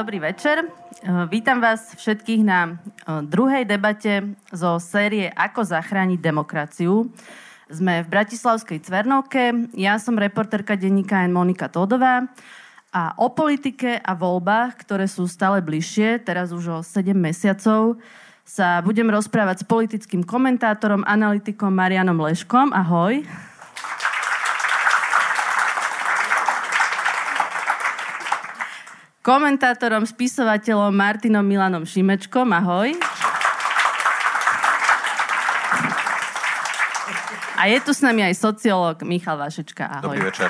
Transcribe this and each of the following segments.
Dobrý večer. Eh, vítam vás všetkých na eh, druhej debate zo série Ako zachrániť demokraciu. Sme v Bratislavskej Cvernovke. Ja som reporterka denníka N. Monika Todová. A o politike a voľbách, ktoré sú stále bližšie, teraz už o 7 mesiacov, sa budem rozprávať s politickým komentátorom, analytikom Marianom Leškom. Ahoj. Komentátorom, spisovateľom Martinom Milanom Šimečkom. Ahoj. A je tu s nami aj sociológ Michal Vašečka. Ahoj. Dobrý večer.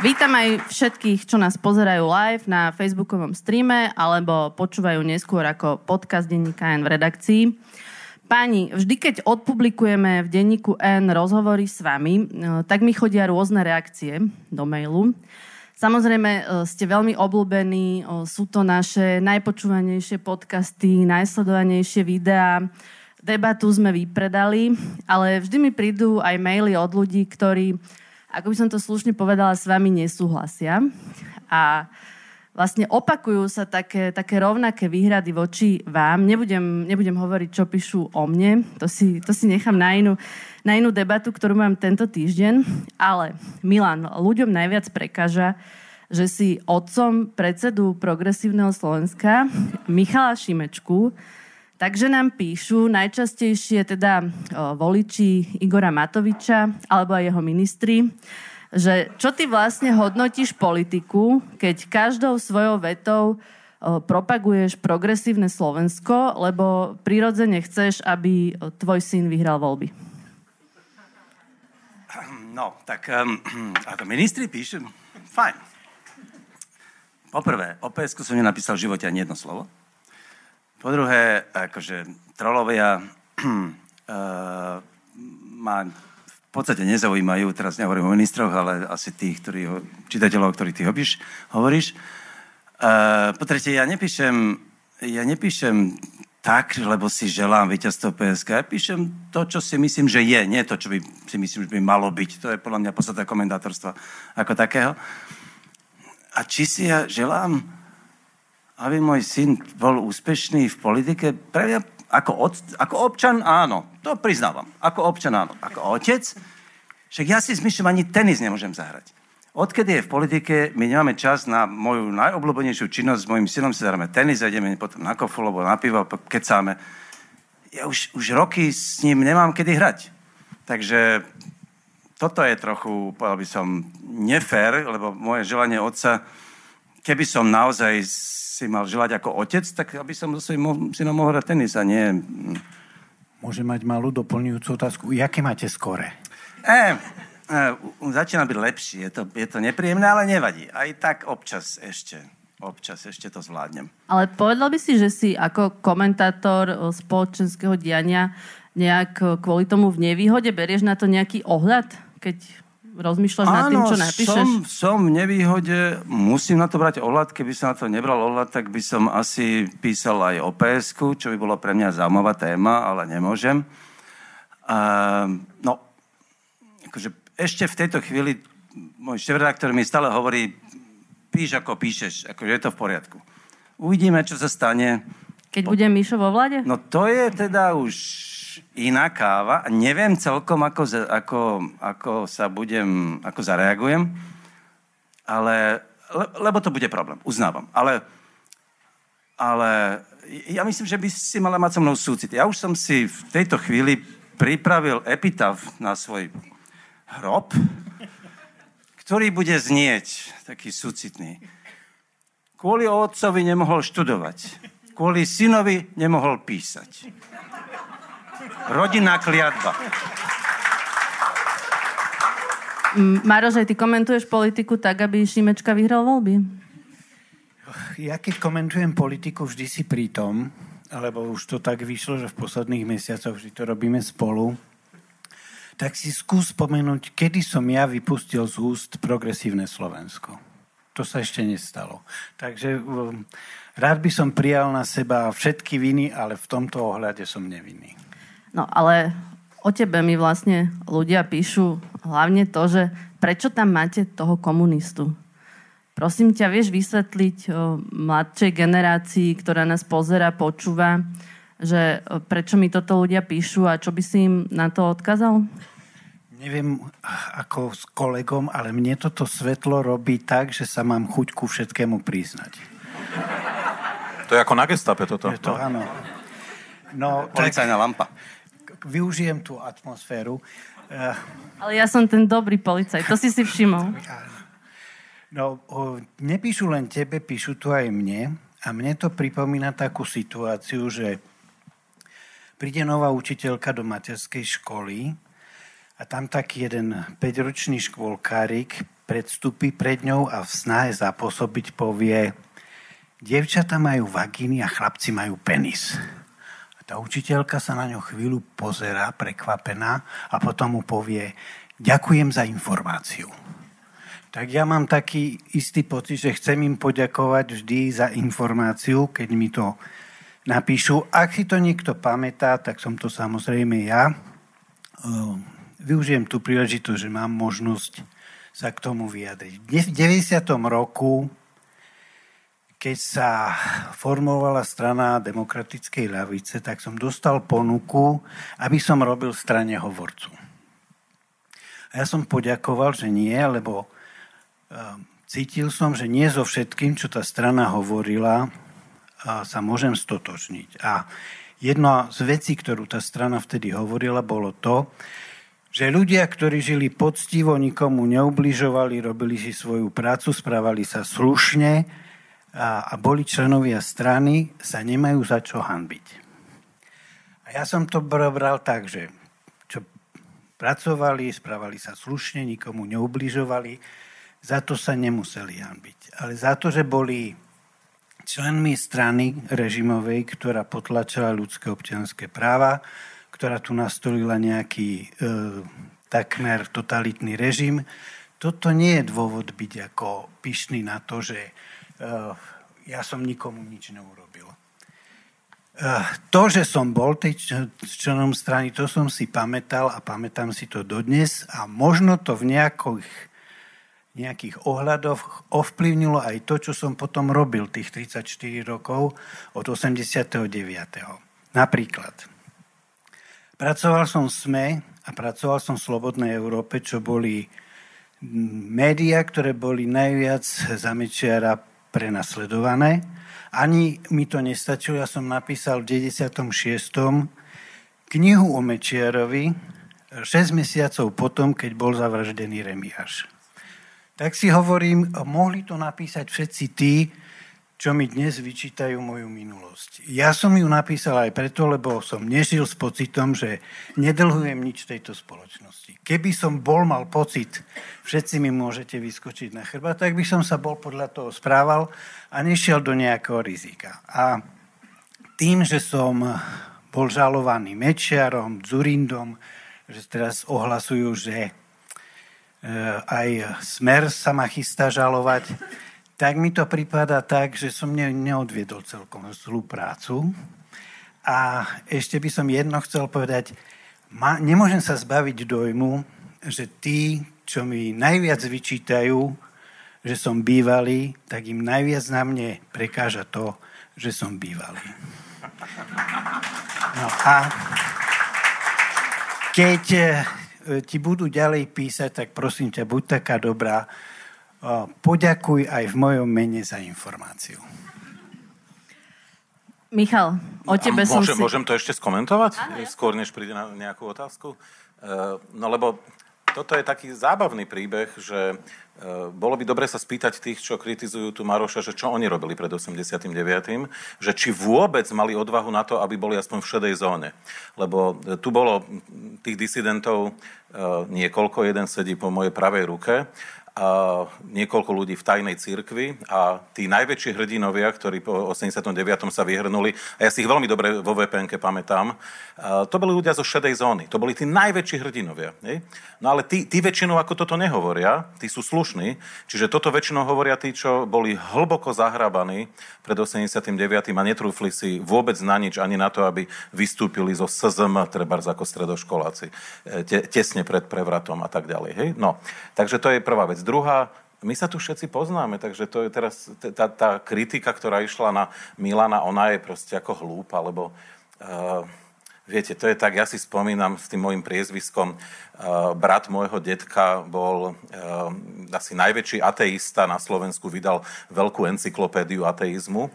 Vítam aj všetkých, čo nás pozerajú live na facebookovom streame alebo počúvajú neskôr ako podcast denníka N v redakcii. Páni, vždy keď odpublikujeme v denníku N rozhovory s vami, eh, tak mi chodia rôzne reakcie do mailu. Samozrejme, e, ste veľmi obľúbení, e, sú to naše najpočúvanejšie podcasty, najsledovanejšie videá. Debatu sme vypredali, ale vždy mi prídu aj maily od ľudí, ktorí, ako by som to slušne povedala, s vami nesúhlasia. A vlastne opakujú sa také, také rovnaké výhrady voči vám. Nebudem, nebudem hovoriť, čo píšu o mne, to si, to si nechám na inú, na inú debatu, ktorú mám tento týždeň. Ale Milan, ľuďom najviac prekáža, že si otcom predsedu Progresívneho Slovenska Michala Šimečku Takže nám píšu najčastejšie teda voliči Igora Matoviča alebo aj jeho ministri, že čo ty vlastne hodnotíš politiku, keď každou svojou vetou propaguješ progresívne Slovensko, lebo prirodzene chceš, aby tvoj syn vyhral voľby. No, tak um, ako ministri píšu, fajn. Poprvé, o PSK som nenapísal v živote ani jedno slovo. Po druhé, akože trolovia uh, ma podstate nezaujímajú, teraz nehovorím o ministroch, ale asi tých, ktorí, čitateľov, ktorých ty hobíš, hovoríš. Uh, po tretie, ja nepíšem, ja nepíšem tak, lebo si želám víťazstvo PSK. Ja píšem to, čo si myslím, že je, nie to, čo by si myslím, že by malo byť. To je podľa mňa podstata komentátorstva ako takého. A či si ja želám, aby môj syn bol úspešný v politike? Pre mňa ako, od, ako občan áno, to priznávam. Ako občan áno. Ako otec, však ja si zmyšľam, ani tenis nemôžem zahrať. Odkedy je v politike, my nemáme čas na moju najobľúbenejšiu činnosť. S mojim synom si zahráme tenis, ideme potom na kofu, alebo na pivo, kecáme. Ja už, už roky s ním nemám kedy hrať. Takže toto je trochu, povedal by som, nefér, lebo moje želanie otca, keby som naozaj si mal želať ako otec, tak aby som so svojím synom mohol hrať tenis a nie... Môže mať malú doplňujúcu otázku. Jaké máte skore? Eh, Uh, začína byť lepší. Je to, je to nepríjemné, ale nevadí. Aj tak občas ešte, občas ešte to zvládnem. Ale povedal by si, že si ako komentátor spoločenského diania nejak kvôli tomu v nevýhode berieš na to nejaký ohľad, keď rozmýšľaš nad tým, čo napíšeš? Som, som v nevýhode, musím na to brať ohľad. Keby som na to nebral ohľad, tak by som asi písal aj o psk čo by bolo pre mňa zaujímavá téma, ale nemôžem. Uh, no, akože ešte v tejto chvíli môj šéf-redaktor mi stále hovorí, píš ako píšeš, ako je to v poriadku. Uvidíme, čo sa stane. Keď bude Mišo vo vlade? No to je teda už iná káva. Neviem celkom, ako, ako, ako sa budem, ako zareagujem, ale le, lebo to bude problém, uznávam. Ale, ale ja myslím, že by si mala mať so mnou súcit. Ja už som si v tejto chvíli pripravil epitaf na svoj hrob, ktorý bude znieť taký súcitný. Kvôli otcovi nemohol študovať. Kvôli synovi nemohol písať. Rodinná kliatba. Maroš, aj ty komentuješ politiku tak, aby Šimečka vyhral voľby? Ja keď komentujem politiku, vždy si pritom, lebo už to tak vyšlo, že v posledných mesiacoch vždy to robíme spolu, tak si skús spomenúť, kedy som ja vypustil z úst progresívne Slovensko. To sa ešte nestalo. Takže um, rád by som prijal na seba všetky viny, ale v tomto ohľade som nevinný. No ale o tebe mi vlastne ľudia píšu hlavne to, že prečo tam máte toho komunistu? Prosím ťa, vieš vysvetliť o mladšej generácii, ktorá nás pozera, počúva, že prečo mi toto ľudia píšu a čo by si im na to odkázal? Neviem ako s kolegom, ale mne toto svetlo robí tak, že sa mám chuť ku všetkému priznať. To je ako na gestape toto. Je to, áno. No, Policajná tak, lampa. Využijem tú atmosféru. Eh, Ale ja som ten dobrý policaj, to si si všimol. No, o, nepíšu len tebe, píšu to aj mne. A mne to pripomína takú situáciu, že príde nová učiteľka do materskej školy a tam taký jeden 5-ročný škôlkárik predstupí pred ňou a v snahe zapôsobiť povie Dievčata majú vagíny a chlapci majú penis. Tá učiteľka sa na ňo chvíľu pozerá, prekvapená, a potom mu povie, ďakujem za informáciu. Tak ja mám taký istý pocit, že chcem im poďakovať vždy za informáciu, keď mi to napíšu. Ak si to niekto pamätá, tak som to samozrejme ja. Ehm, využijem tú príležitosť, že mám možnosť sa k tomu vyjadriť. V 90. roku keď sa formovala strana demokratickej ľavice, tak som dostal ponuku, aby som robil strane hovorcu. A ja som poďakoval, že nie, lebo uh, cítil som, že nie so všetkým, čo tá strana hovorila, uh, sa môžem stotočniť. A jedna z vecí, ktorú tá strana vtedy hovorila, bolo to, že ľudia, ktorí žili poctivo, nikomu neubližovali, robili si svoju prácu, správali sa slušne, a, a boli členovia strany, sa nemajú za čo hanbiť. A ja som to bral tak, že čo pracovali, správali sa slušne, nikomu neubližovali, za to sa nemuseli hanbiť. Ale za to, že boli členmi strany režimovej, ktorá potlačila ľudské občianské práva, ktorá tu nastolila nejaký e, takmer totalitný režim, toto nie je dôvod byť ako pyšný na to, že ja som nikomu nič neurobil. Eh, to, že som bol tej členom strany, to som si pamätal a pamätám si to dodnes a možno to v nejakých, nejakých ohľadoch ovplyvnilo aj to, čo som potom robil tých 34 rokov od 89. Napríklad, pracoval som v SME a pracoval som v Slobodnej Európe, čo boli médiá, ktoré boli najviac za Mečiara prenasledované. Ani mi to nestačilo, ja som napísal v 96. knihu o Mečiarovi 6 mesiacov potom, keď bol zavraždený Remiáš. Tak si hovorím, mohli to napísať všetci tí, čo mi dnes vyčítajú moju minulosť. Ja som ju napísal aj preto, lebo som nežil s pocitom, že nedlhujem nič tejto spoločnosti. Keby som bol mal pocit, všetci mi môžete vyskočiť na chrba, tak by som sa bol podľa toho správal a nešiel do nejakého rizika. A tým, že som bol žalovaný Mečiarom, Zurindom, že teraz ohlasujú, že e, aj Smer sa ma chystá žalovať, tak mi to prípada tak, že som ne, neodviedol celkom zlú prácu. A ešte by som jedno chcel povedať, ma, nemôžem sa zbaviť dojmu, že tí, čo mi najviac vyčítajú, že som bývalý, tak im najviac na mne prekáža to, že som bývalý. No a keď e, ti budú ďalej písať, tak prosím ťa, buď taká dobrá, poďakuj aj v mojom mene za informáciu. Michal, o tebe som môžem, si... môžem to ešte skomentovať? Áno. Skôr, než príde na nejakú otázku? Uh, no lebo toto je taký zábavný príbeh, že uh, bolo by dobre sa spýtať tých, čo kritizujú tu Maroša, že čo oni robili pred 89., že či vôbec mali odvahu na to, aby boli aspoň v šedej zóne. Lebo uh, tu bolo tých disidentov niekoľko, jeden sedí po mojej pravej ruke niekoľko ľudí v tajnej cirkvi a tí najväčší hrdinovia, ktorí po 89. sa vyhrnuli, a ja si ich veľmi dobre vo vpn pamätám, to boli ľudia zo šedej zóny. To boli tí najväčší hrdinovia. Nie? No ale tí, tí väčšinou ako toto nehovoria, tí sú slušní, čiže toto väčšinou hovoria tí, čo boli hlboko zahrabaní pred 89. a netrúfli si vôbec na nič, ani na to, aby vystúpili zo SZM, treba ako stredoškoláci, e, te, tesne pred prevratom a tak ďalej. Hej? No, takže to je prvá vec. Druhá, my sa tu všetci poznáme, takže to je teraz tá, tá kritika, ktorá išla na Milana, ona je proste ako hlúpa, lebo uh, viete, to je tak, ja si spomínam s tým môjim priezviskom, uh, brat môjho detka bol uh, asi najväčší ateista na Slovensku, vydal veľkú encyklopédiu ateizmu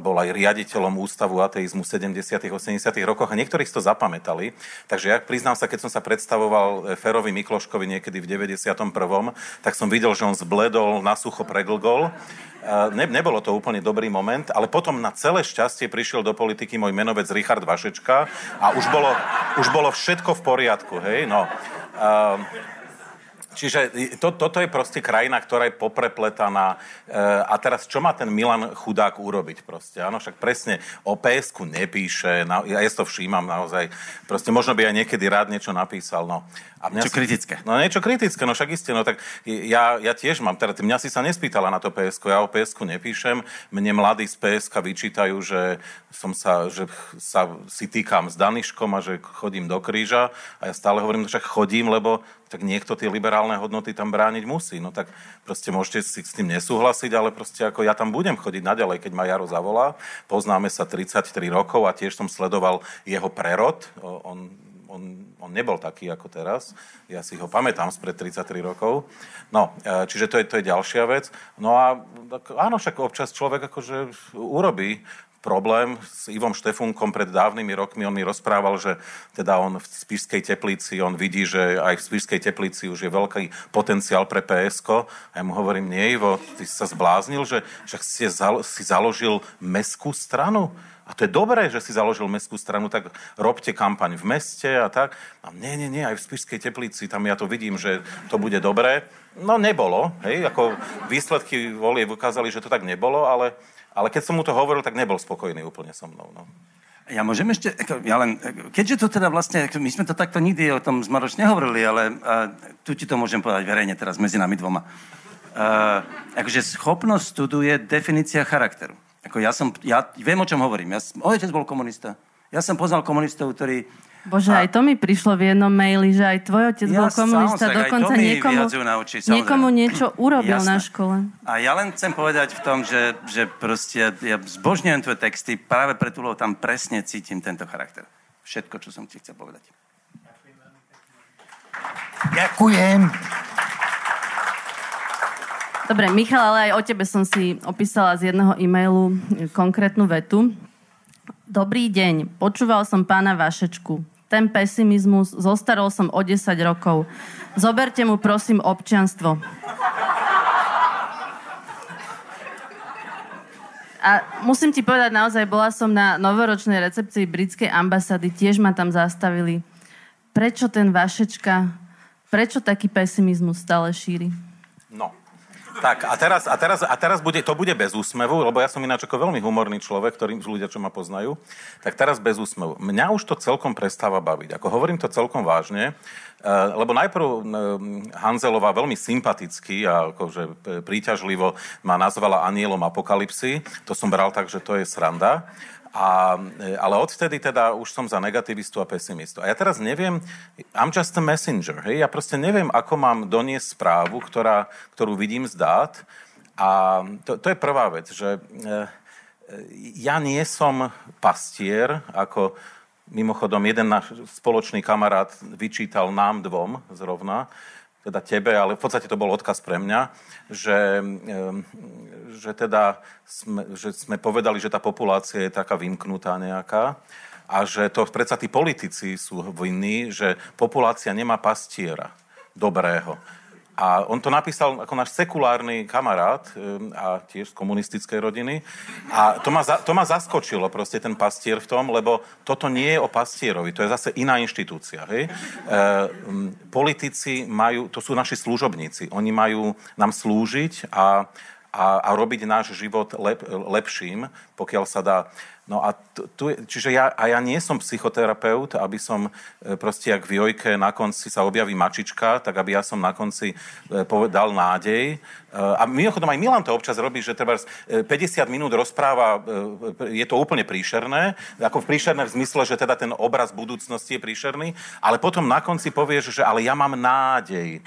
bol aj riaditeľom Ústavu ateizmu v 70. 80. rokoch a niektorí si to zapamätali. Takže ja priznám sa, keď som sa predstavoval Ferovi Mikloškovi niekedy v 91. tak som videl, že on zbledol, na sucho preglgol. Ne, nebolo to úplne dobrý moment, ale potom na celé šťastie prišiel do politiky môj menovec Richard Vašečka a už bolo, už bolo všetko v poriadku. Hej? No, uh, Čiže to, toto je proste krajina, ktorá je poprepletaná. E, a teraz, čo má ten Milan chudák urobiť proste? Áno, však presne o psku nepíše, na, ja to všímam naozaj. Proste možno by aj niekedy rád niečo napísal. No. A mňa niečo si, kritické. No niečo kritické, no však isté, no tak ja, ja tiež mám, teda mňa si sa nespýtala na to psk ja o psk nepíšem, mne mladí z PSK vyčítajú, že som sa, že sa si týkam s Daniškom a že chodím do kríža a ja stále hovorím, že chodím, lebo tak niekto tie liberálne hodnoty tam brániť musí. No tak proste môžete si s tým nesúhlasiť, ale proste ako ja tam budem chodiť naďalej, keď ma Jaro zavolá. Poznáme sa 33 rokov a tiež som sledoval jeho prerod. On, on, on nebol taký ako teraz. Ja si ho pamätám spred 33 rokov. No, e, čiže to je, to je ďalšia vec. No a tak, áno, však občas človek akože urobí problém s Ivom Štefunkom pred dávnymi rokmi. On mi rozprával, že teda on v Spišskej teplici, on vidí, že aj v Spišskej teplici už je veľký potenciál pre PSK. A ja mu hovorím, nie Ivo, ty sa zbláznil, že však si, si založil meskú stranu. A to je dobré, že si založil mestskú stranu, tak robte kampaň v meste a tak. A nie, nie, nie, aj v Spišskej teplici, tam ja to vidím, že to bude dobré. No nebolo, hej, ako výsledky volie ukázali, že to tak nebolo, ale ale keď som mu to hovoril, tak nebol spokojný úplne so mnou. No. Ja môžem ešte, ja len, keďže to teda vlastne, my sme to takto nikdy o tom s Maroš nehovorili, ale uh, tu ti to môžem povedať verejne teraz medzi nami dvoma. Uh, akože schopnosť studu je definícia charakteru. Ako ja, som, ja viem, o čom hovorím. Ja, otec bol komunista. Ja som poznal komunistov, ktorí Bože, a... aj to mi prišlo v jednom maili, že aj tvoj otec ja, bol komunista, dokonca niekomu, oči, niekomu niečo urobil Jasné. na škole. A ja len chcem povedať v tom, že, že proste ja zbožňujem tvoje texty, práve pre tú tam presne cítim tento charakter. Všetko, čo som ti chcel povedať. Ďakujem. Dobre, Michal, ale aj o tebe som si opísala z jedného e-mailu konkrétnu vetu. Dobrý deň, počúval som pána Vašečku ten pesimizmus, zostarol som o 10 rokov. Zoberte mu prosím občianstvo. A musím ti povedať, naozaj bola som na novoročnej recepcii britskej ambasády, tiež ma tam zastavili. Prečo ten Vašečka, prečo taký pesimizmus stále šíri? No, tak a teraz, a teraz, a teraz bude, to bude bez úsmevu, lebo ja som ináč ako veľmi humorný človek, ktorým ľudia, čo ma poznajú. Tak teraz bez úsmevu. Mňa už to celkom prestáva baviť. Ako hovorím to celkom vážne, eh, lebo najprv eh, Hanzelová veľmi sympaticky a akože príťažlivo ma nazvala anielom apokalipsy. To som bral tak, že to je sranda. A, e, ale odvtedy teda už som za negativistu a pesimistu. A ja teraz neviem, I'm just a messenger, hej? ja proste neviem, ako mám doniesť správu, ktorá, ktorú vidím z dát. A to, to je prvá vec, že e, ja nie som pastier, ako mimochodom jeden náš spoločný kamarát vyčítal nám dvom zrovna, teda tebe, ale v podstate to bol odkaz pre mňa, že, že teda sme, že sme povedali, že tá populácia je taká vymknutá nejaká a že to predsa tí politici sú vinní, že populácia nemá pastiera dobrého. A on to napísal ako náš sekulárny kamarát a tiež z komunistickej rodiny. A to ma, za, to ma zaskočilo proste ten pastier v tom, lebo toto nie je o pastierovi, to je zase iná inštitúcia. Hej? E, politici majú, to sú naši služobníci, oni majú nám slúžiť a, a, a robiť náš život lep, lepším, pokiaľ sa dá. No a tu, čiže ja, a ja nie som psychoterapeut, aby som e, proste, jak v Jojke na konci sa objaví mačička, tak aby ja som na konci e, povedal nádej. E, a mimochodom aj Milan to občas robí, že treba 50 minút rozpráva, je to úplne príšerné, ako v príšerné v zmysle, že teda ten obraz budúcnosti je príšerný, ale potom na konci povieš, že ale ja mám nádej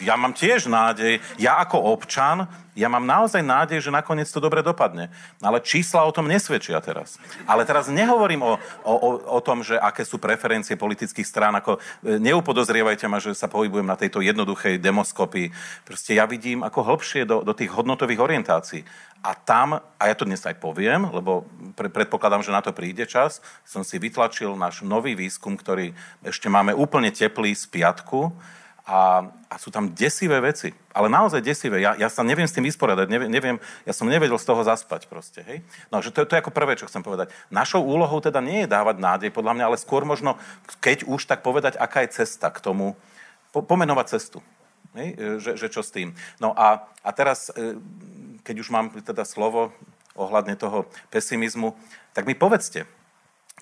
ja mám tiež nádej. Ja ako občan, ja mám naozaj nádej, že nakoniec to dobre dopadne. Ale čísla o tom nesvedčia teraz. Ale teraz nehovorím o, o, o tom, že aké sú preferencie politických strán. Ako, e, neupodozrievajte ma, že sa pohybujem na tejto jednoduchej demoskopii. Proste ja vidím ako hlbšie do, do tých hodnotových orientácií. A tam, a ja to dnes aj poviem, lebo pre, predpokladám, že na to príde čas, som si vytlačil náš nový výskum, ktorý ešte máme úplne teplý z piatku a, a sú tam desivé veci, ale naozaj desivé. Ja, ja sa neviem s tým vysporiadať, neviem, neviem, ja som nevedel z toho zaspať proste, hej. No, že to, to je ako prvé, čo chcem povedať. Našou úlohou teda nie je dávať nádej, podľa mňa, ale skôr možno, keď už, tak povedať, aká je cesta k tomu, po, pomenovať cestu. Hej? E, že, že čo s tým. No a, a teraz, e, keď už mám teda slovo ohľadne toho pesimizmu, tak mi povedzte,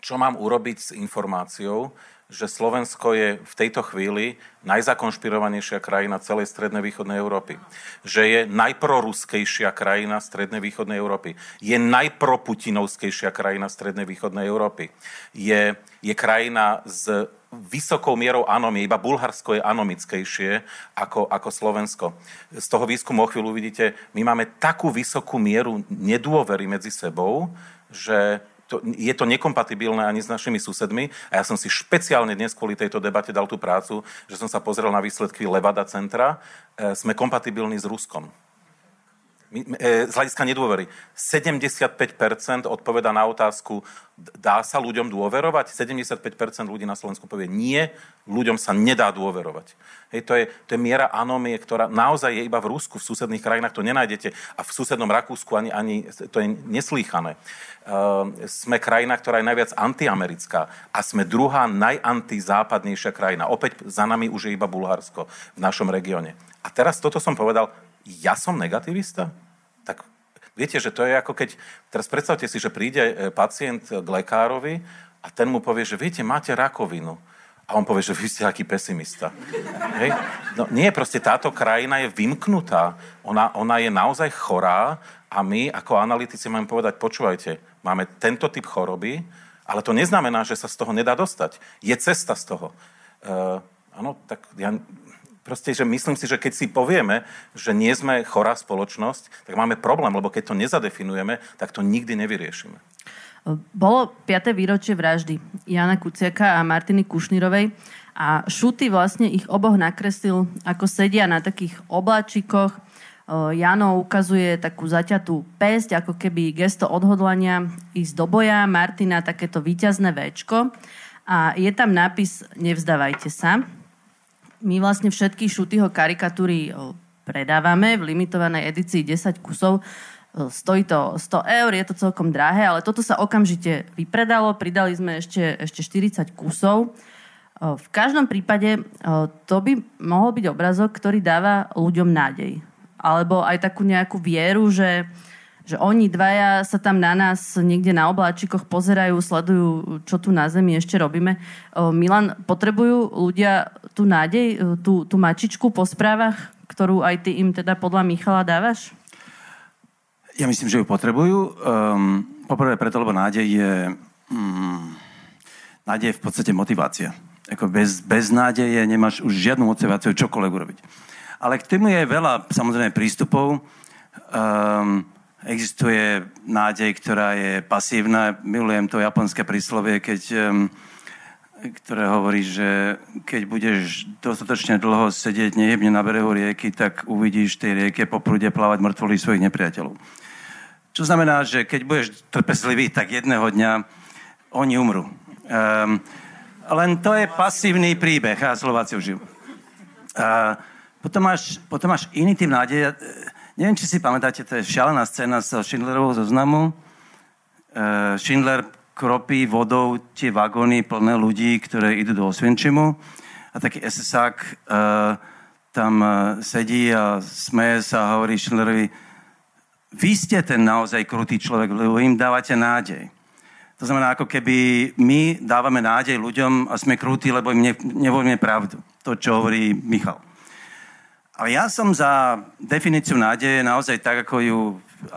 čo mám urobiť s informáciou, že Slovensko je v tejto chvíli najzakonšpirovanejšia krajina celej strednej východnej Európy. Že je najproruskejšia krajina strednej východnej Európy. Je najproputinovskejšia krajina strednej východnej Európy. Je, je krajina s vysokou mierou anomie. Iba Bulharsko je anomickejšie ako, ako Slovensko. Z toho výskumu o chvíľu vidíte, my máme takú vysokú mieru nedôvery medzi sebou, že to, je to nekompatibilné ani s našimi susedmi a ja som si špeciálne dnes kvôli tejto debate dal tú prácu, že som sa pozrel na výsledky Levada centra. E, sme kompatibilní s Ruskom. E, z hľadiska nedôvery. 75% odpoveda na otázku, dá sa ľuďom dôverovať? 75% ľudí na Slovensku povie nie, ľuďom sa nedá dôverovať. Hej, to, je, to je miera anomie, ktorá naozaj je iba v Rusku, v susedných krajinách to nenájdete a v susednom Rakúsku ani, ani to je neslýchané. Uh, sme krajina, ktorá je najviac antiamerická a sme druhá najantizápadnejšia krajina. Opäť za nami už je iba Bulharsko v našom regióne. A teraz toto som povedal, ja som negativista? Tak viete, že to je ako keď, teraz predstavte si, že príde e, pacient k lekárovi a ten mu povie, že viete, máte rakovinu. A on povie, že vy ste aký pesimista. Hej? No nie, proste táto krajina je vymknutá. Ona, ona je naozaj chorá a my ako analytici máme povedať, počúvajte, máme tento typ choroby, ale to neznamená, že sa z toho nedá dostať. Je cesta z toho. Uh, áno, tak ja proste, že myslím si, že keď si povieme, že nie sme chorá spoločnosť, tak máme problém, lebo keď to nezadefinujeme, tak to nikdy nevyriešime. Bolo 5. výročie vraždy Jana Kuciaka a Martiny Kušnírovej a Šuty vlastne ich oboch nakreslil, ako sedia na takých obláčikoch. Jano ukazuje takú zaťatú pesť, ako keby gesto odhodlania ísť do boja. Martina takéto výťazné Včko. A je tam nápis Nevzdávajte sa my vlastne všetky Šutyho karikatúry predávame v limitovanej edícii 10 kusov. Stojí to 100 eur, je to celkom drahé, ale toto sa okamžite vypredalo. Pridali sme ešte, ešte 40 kusov. V každom prípade to by mohol byť obrazok, ktorý dáva ľuďom nádej. Alebo aj takú nejakú vieru, že že oni dvaja sa tam na nás niekde na obláčikoch pozerajú, sledujú, čo tu na Zemi ešte robíme. Milan, potrebujú ľudia tú nádej, tú, tú mačičku po správach, ktorú aj ty im teda podľa Michala dávaš? Ja myslím, že ju potrebujú. Um, poprvé preto, lebo nádej je... Um, nádej je v podstate motivácia. Ako bez, bez nádeje nemáš už žiadnu motiváciu čokoľvek urobiť. Ale k tomu je veľa samozrejme prístupov. Um, Existuje nádej, ktorá je pasívna. Milujem to japonské príslovie, keď ktoré hovorí, že keď budeš dostatočne dlho sedieť nejebne na brehu rieky, tak uvidíš tej rieke po prúde plávať mŕtvoly svojich nepriateľov. Čo znamená, že keď budeš trpezlivý, tak jedného dňa oni umrú. Um, len to je pasívny príbeh a Slováci žijú. Uh, potom, máš, potom máš iný typ nádeja. Neviem, či si pamätáte, to je šialená scéna z Schindlerovho zoznamu. Uh, Schindler kropí vodou tie vagóny plné ľudí, ktoré idú do Osvienčimu. A taký SSák uh, tam uh, sedí a smeje sa a hovorí Schindlerovi, vy ste ten naozaj krutý človek, lebo im dávate nádej. To znamená, ako keby my dávame nádej ľuďom a sme krutí, lebo im ne, nevolíme pravdu. To, čo hovorí Michal. Ale ja som za definíciu nádeje naozaj tak, ako ju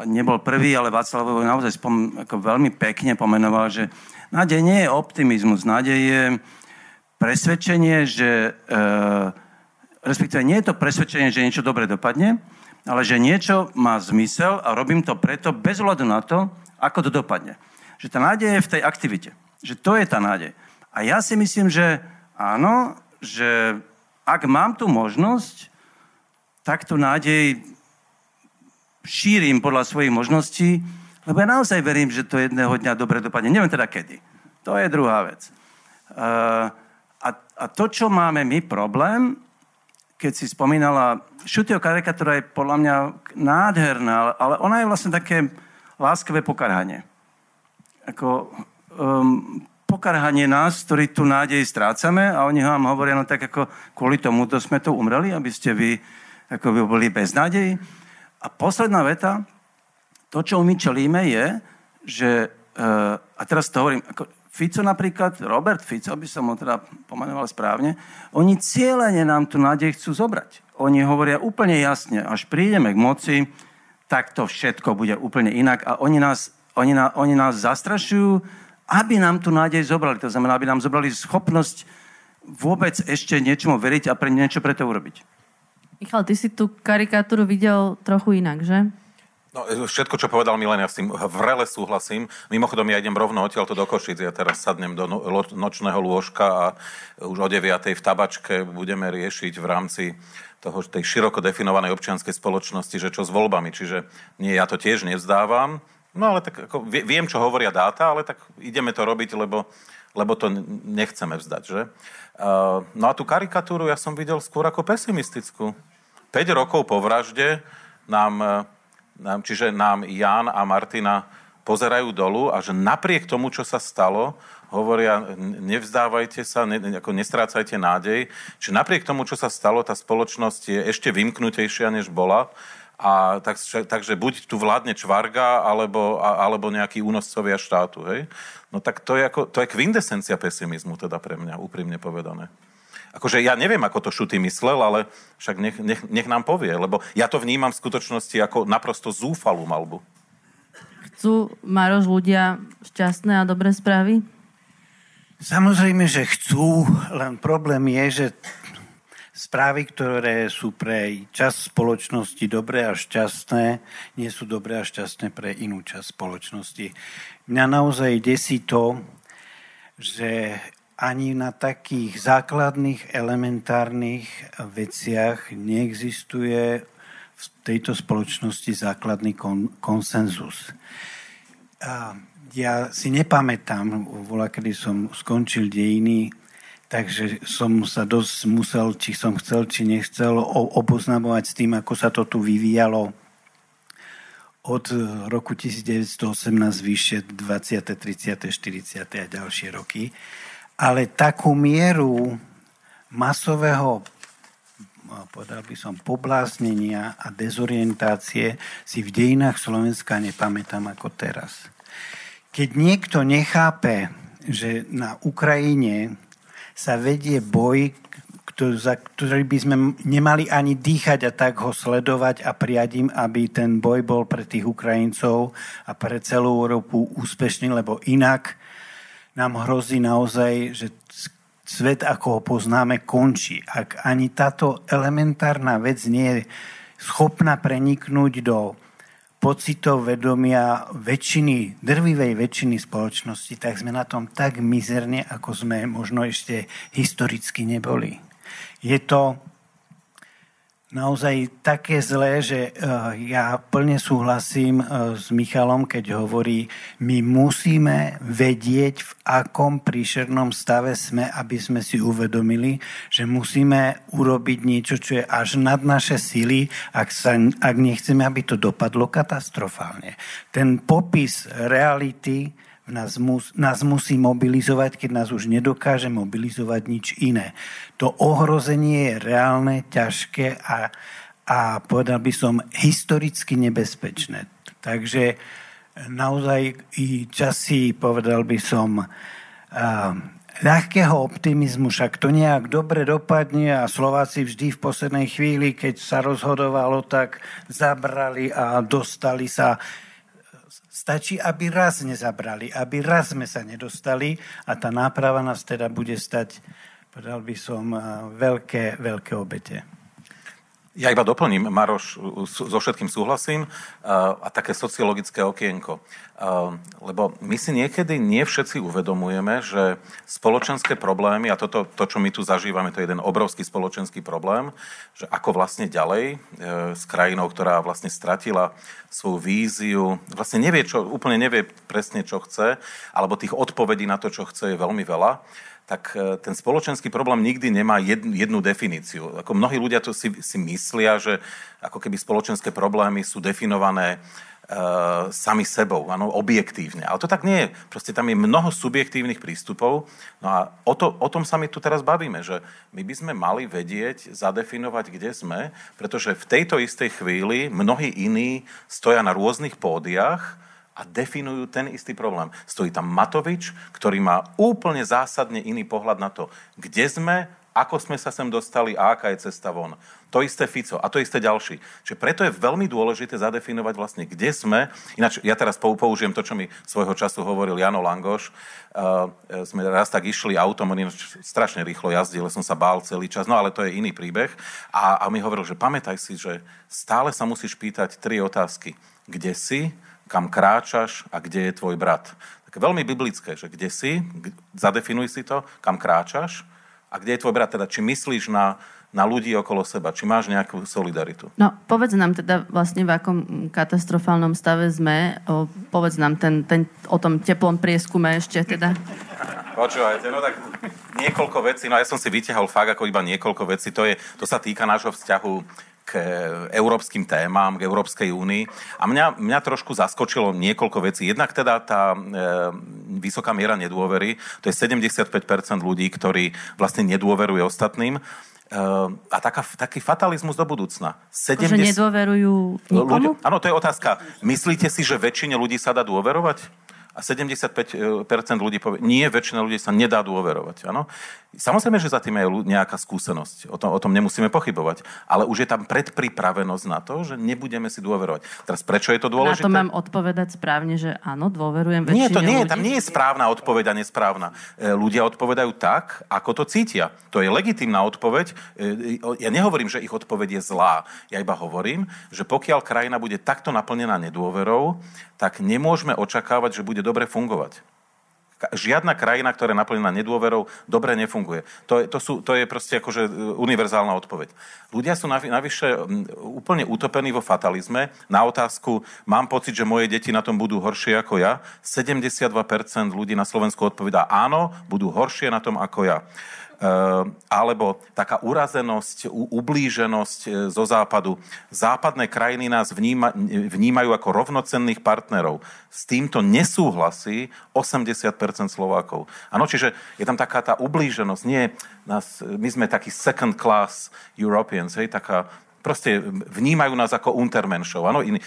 nebol prvý, ale Václav naozaj spom, ako veľmi pekne pomenoval, že nádej nie je optimizmus, nádej je presvedčenie, že e, respektíve nie je to presvedčenie, že niečo dobre dopadne, ale že niečo má zmysel a robím to preto bez hľadu na to, ako to dopadne. Že tá nádej je v tej aktivite. Že to je tá nádej. A ja si myslím, že áno, že ak mám tú možnosť, tak tú nádej šírim podľa svojich možností, lebo ja naozaj verím, že to jedného dňa dobre dopadne. Neviem teda kedy. To je druhá vec. Uh, a, a to, čo máme my problém, keď si spomínala, Šutio karikatúra je podľa mňa nádherná, ale ona je vlastne také láskavé pokarhanie. Ako um, pokarhanie nás, ktorí tu nádej strácame a oni vám hovoria, no tak ako kvôli tomuto sme tu umreli, aby ste vy ako by boli bez nádeji. A posledná veta, to, čo my čelíme, je, že, uh, a teraz to hovorím, ako Fico napríklad, Robert Fico, by som ho teda pomenoval správne, oni cieľene nám tu nádej chcú zobrať. Oni hovoria úplne jasne, až prídeme k moci, tak to všetko bude úplne inak a oni nás, oni, na, oni nás zastrašujú, aby nám tu nádej zobrali. To znamená, aby nám zobrali schopnosť vôbec ešte niečomu veriť a pre niečo pre to urobiť. Michal, ty si tú karikatúru videl trochu inak, že? No, všetko, čo povedal Milen, ja s tým vrele súhlasím. Mimochodom, ja idem rovno odtiaľto do Košic. Ja teraz sadnem do no, nočného lôžka a už o 9. v tabačke budeme riešiť v rámci toho, tej široko definovanej občianskej spoločnosti, že čo s voľbami. Čiže nie, ja to tiež nevzdávam. No ale tak ako, viem, čo hovoria dáta, ale tak ideme to robiť, lebo, lebo to nechceme vzdať, že? Uh, no a tú karikatúru ja som videl skôr ako pesimistickú. 5 rokov po vražde nám, e, nám, čiže nám Jan a Martina pozerajú dolu a že napriek tomu, čo sa stalo, hovoria, nevzdávajte sa, ne, ako nestrácajte nádej. Čiže napriek tomu, čo sa stalo, tá spoločnosť je ešte vymknutejšia, než bola. A tak, takže buď tu vládne čvarga, alebo, alebo nejakí únoscovia štátu. Hej? No tak to je, ako, to je kvindesencia pesimizmu teda pre mňa, úprimne povedané. Akože ja neviem, ako to Šuty myslel, ale však nech, nech, nech nám povie, lebo ja to vnímam v skutočnosti ako naprosto zúfalú malbu. Chcú, Maroš, ľudia šťastné a dobré správy? Samozrejme, že chcú, len problém je, že správy, ktoré sú pre čas spoločnosti dobré a šťastné, nie sú dobré a šťastné pre inú časť spoločnosti. Mňa naozaj desí to, že ani na takých základných, elementárnych veciach neexistuje v tejto spoločnosti základný kon, konsenzus. Ja si nepamätám, voľa, kedy som skončil dejiny, takže som sa dosť musel, či som chcel, či nechcel, oboznamovať s tým, ako sa to tu vyvíjalo od roku 1918 vyššie 20., 30., 40. a ďalšie roky ale takú mieru masového povedal by som, pobláznenia a dezorientácie si v dejinách Slovenska nepamätám ako teraz. Keď niekto nechápe, že na Ukrajine sa vedie boj, za ktorý by sme nemali ani dýchať a tak ho sledovať a prijať im, aby ten boj bol pre tých Ukrajincov a pre celú Európu úspešný, lebo inak nám hrozí naozaj, že svet, ako ho poznáme, končí. Ak ani táto elementárna vec nie je schopná preniknúť do pocitov vedomia väčšiny, drvivej väčšiny spoločnosti, tak sme na tom tak mizerne, ako sme možno ešte historicky neboli. Je to naozaj také zlé, že eh, ja plne súhlasím eh, s Michalom, keď hovorí, my musíme vedieť, v akom príšernom stave sme, aby sme si uvedomili, že musíme urobiť niečo, čo je až nad naše síly, ak, sa, ak nechceme, aby to dopadlo katastrofálne. Ten popis reality nás, mus, nás musí mobilizovať, keď nás už nedokáže mobilizovať nič iné. To ohrozenie je reálne, ťažké a, a povedal by som historicky nebezpečné. Takže naozaj i časy, povedal by som, uh, ľahkého optimizmu, však to nejak dobre dopadne a Slováci vždy v poslednej chvíli, keď sa rozhodovalo, tak zabrali a dostali sa Stačí, aby raz nezabrali, aby raz sme sa nedostali a tá náprava nás teda bude stať, povedal by som, veľké, veľké obete. Ja iba doplním, Maroš, so všetkým súhlasím, a také sociologické okienko. Lebo my si niekedy nie všetci uvedomujeme, že spoločenské problémy, a toto, to, čo my tu zažívame, to je jeden obrovský spoločenský problém, že ako vlastne ďalej e, s krajinou, ktorá vlastne stratila svoju víziu, vlastne nevie, čo, úplne nevie presne, čo chce, alebo tých odpovedí na to, čo chce, je veľmi veľa tak e, ten spoločenský problém nikdy nemá jednu, jednu definíciu. Ako mnohí ľudia to si, si myslia, že ako keby spoločenské problémy sú definované uh, sami sebou, ano, objektívne. Ale to tak nie je. Proste tam je mnoho subjektívnych prístupov. No a o, to, o tom sa my tu teraz bavíme, že my by sme mali vedieť, zadefinovať, kde sme, pretože v tejto istej chvíli mnohí iní stoja na rôznych pódiach, a definujú ten istý problém. Stojí tam Matovič, ktorý má úplne zásadne iný pohľad na to, kde sme, ako sme sa sem dostali a aká je cesta von. To isté Fico a to isté ďalší. Čiže preto je veľmi dôležité zadefinovať vlastne, kde sme. Ináč ja teraz použijem to, čo mi svojho času hovoril Jano Langoš. Uh, sme raz tak išli autom, on strašne rýchlo jazdil, som sa bál celý čas, no ale to je iný príbeh. A, a mi hovoril, že pamätaj si, že stále sa musíš pýtať tri otázky. Kde si, kam kráčaš a kde je tvoj brat. Také veľmi biblické, že kde si, zadefinuj si to, kam kráčaš a kde je tvoj brat. Teda či myslíš na, na ľudí okolo seba, či máš nejakú solidaritu. No, povedz nám teda vlastne, v akom katastrofálnom stave sme. O, povedz nám ten, ten, o tom teplom prieskume ešte teda. Počúvajte, no tak niekoľko vecí, no ja som si vytiahol fakt ako iba niekoľko vecí, to, je, to sa týka nášho vzťahu k európskym témam, k Európskej únii. A mňa, mňa trošku zaskočilo niekoľko vecí. Jednak teda tá e, vysoká miera nedôvery, to je 75% ľudí, ktorí vlastne nedôveruje ostatným. Uh, a taká, taký fatalizmus do budúcna. 70... Že nedôverujú nikomu? Áno, to je otázka. Myslíte si, že väčšine ľudí sa dá dôverovať? A 75% ľudí povie, nie, väčšina ľudí sa nedá dôverovať. Ano? Samozrejme, že za tým je nejaká skúsenosť, o tom, o tom nemusíme pochybovať, ale už je tam predpripravenosť na to, že nebudeme si dôverovať. Teraz prečo je to dôležité? Na to mám odpovedať správne, že áno, dôverujem väčšine Nie, to nie, ľudí? tam nie je správna odpoveď a nesprávna. E, ľudia odpovedajú tak, ako to cítia. To je legitimná odpoveď. E, ja nehovorím, že ich odpoveď je zlá. Ja iba hovorím, že pokiaľ krajina bude takto naplnená nedôverou, tak nemôžeme očakávať, že bude dobre fungovať. Žiadna krajina, ktorá je naplnená nedôverou, dobre nefunguje. To je, to sú, to je proste akože e, univerzálna odpoveď. Ľudia sú navyše úplne utopení vo fatalizme. Na otázku, mám pocit, že moje deti na tom budú horšie ako ja, 72% ľudí na Slovensku odpovedá áno, budú horšie na tom ako ja. Ehm, alebo taká urazenosť, ublíženosť e, zo západu. Západné krajiny nás vníma, vnímajú ako rovnocenných partnerov. S týmto nesúhlasí 80% Slovákov. Áno, čiže je tam taká tá ublíženosť. Nie, nás, my sme takí second class Europeans, hej, taká proste vnímajú nás ako untermenšov. Áno, iní,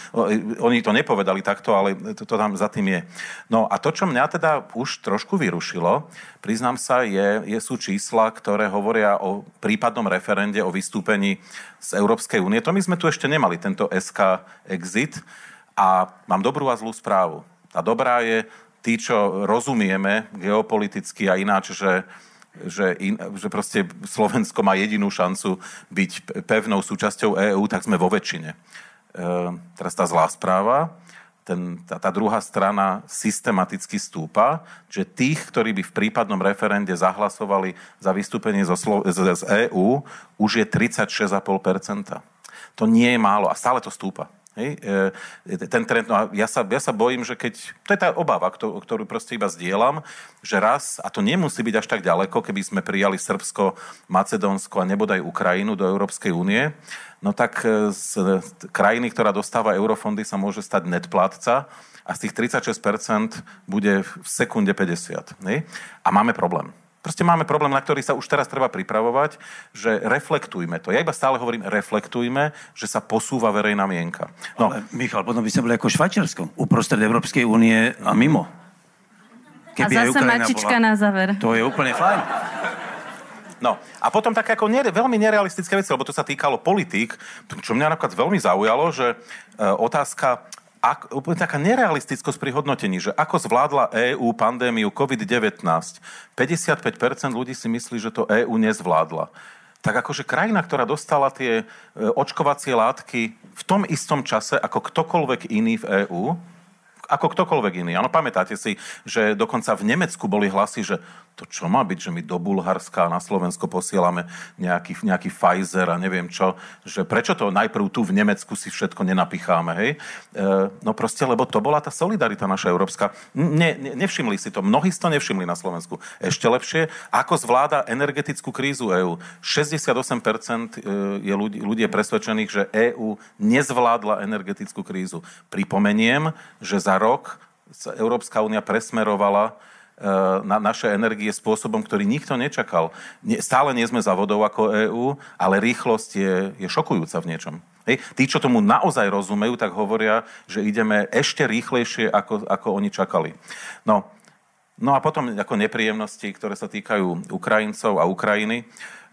oni to nepovedali takto, ale to, to tam za tým je. No a to, čo mňa teda už trošku vyrušilo, priznám sa, je, je sú čísla, ktoré hovoria o prípadnom referende o vystúpení z Európskej únie. To my sme tu ešte nemali, tento SK Exit. A mám dobrú a zlú správu. Tá dobrá je, tí, čo rozumieme geopoliticky a ináč, že že, in, že proste Slovensko má jedinú šancu byť pevnou súčasťou EÚ, tak sme vo väčšine. teraz tá zlá správa, ten, tá, tá druhá strana systematicky stúpa, že tých, ktorí by v prípadnom referende zahlasovali za vystúpenie zo Slo- z, z EÚ, už je 36,5%. To nie je málo a stále to stúpa. Hej, e, ten trend, no ja sa, ja sa bojím, že keď, to je tá obava, ktorú proste iba zdieľam, že raz, a to nemusí byť až tak ďaleko, keby sme prijali Srbsko, Macedónsko a nebodaj Ukrajinu do Európskej únie, no tak e, z krajiny, ktorá dostáva eurofondy, sa môže stať netplátca a z tých 36% bude v sekunde 50. Hej? A máme problém. Proste máme problém, na ktorý sa už teraz treba pripravovať, že reflektujme to. Ja iba stále hovorím, reflektujme, že sa posúva verejná mienka. No. Ale, Michal, potom by sme boli ako Švajčiarsko, uprostred Európskej únie a mimo. Keby a zase mačička bola... na záver. To je úplne fajn. No a potom také ako nere, veľmi nerealistické veci, lebo to sa týkalo politík, čo mňa napríklad veľmi zaujalo, že e, otázka ak, úplne taká nerealistickosť pri hodnotení, že ako zvládla EÚ pandémiu COVID-19, 55% ľudí si myslí, že to EÚ nezvládla. Tak akože krajina, ktorá dostala tie e, očkovacie látky v tom istom čase ako ktokoľvek iný v EÚ, ako ktokoľvek iný. Áno, pamätáte si, že dokonca v Nemecku boli hlasy, že to čo má byť, že my do Bulharska a na Slovensko posielame nejaký, nejaký Pfizer a neviem čo, že prečo to najprv tu v Nemecku si všetko nenapicháme, hej? E, no proste, lebo to bola tá solidarita naša európska. Ne, ne, nevšimli si to, mnohí si to nevšimli na Slovensku. Ešte lepšie, ako zvláda energetickú krízu EÚ. 68% e, je ľudí, ľudí je presvedčených, že EÚ nezvládla energetickú krízu. Pripomeniem, že za rok sa Európska únia presmerovala Eh, na naše energie spôsobom, ktorý nikto nečakal. Stále nie sme za vodou ako EÚ, ale rýchlosť je, je šokujúca v niečom. Hej. Tí, čo tomu naozaj rozumejú, tak hovoria, že ideme ešte rýchlejšie, ako, ako oni čakali. No, no a potom ako nepríjemnosti, ktoré sa týkajú Ukrajincov a Ukrajiny.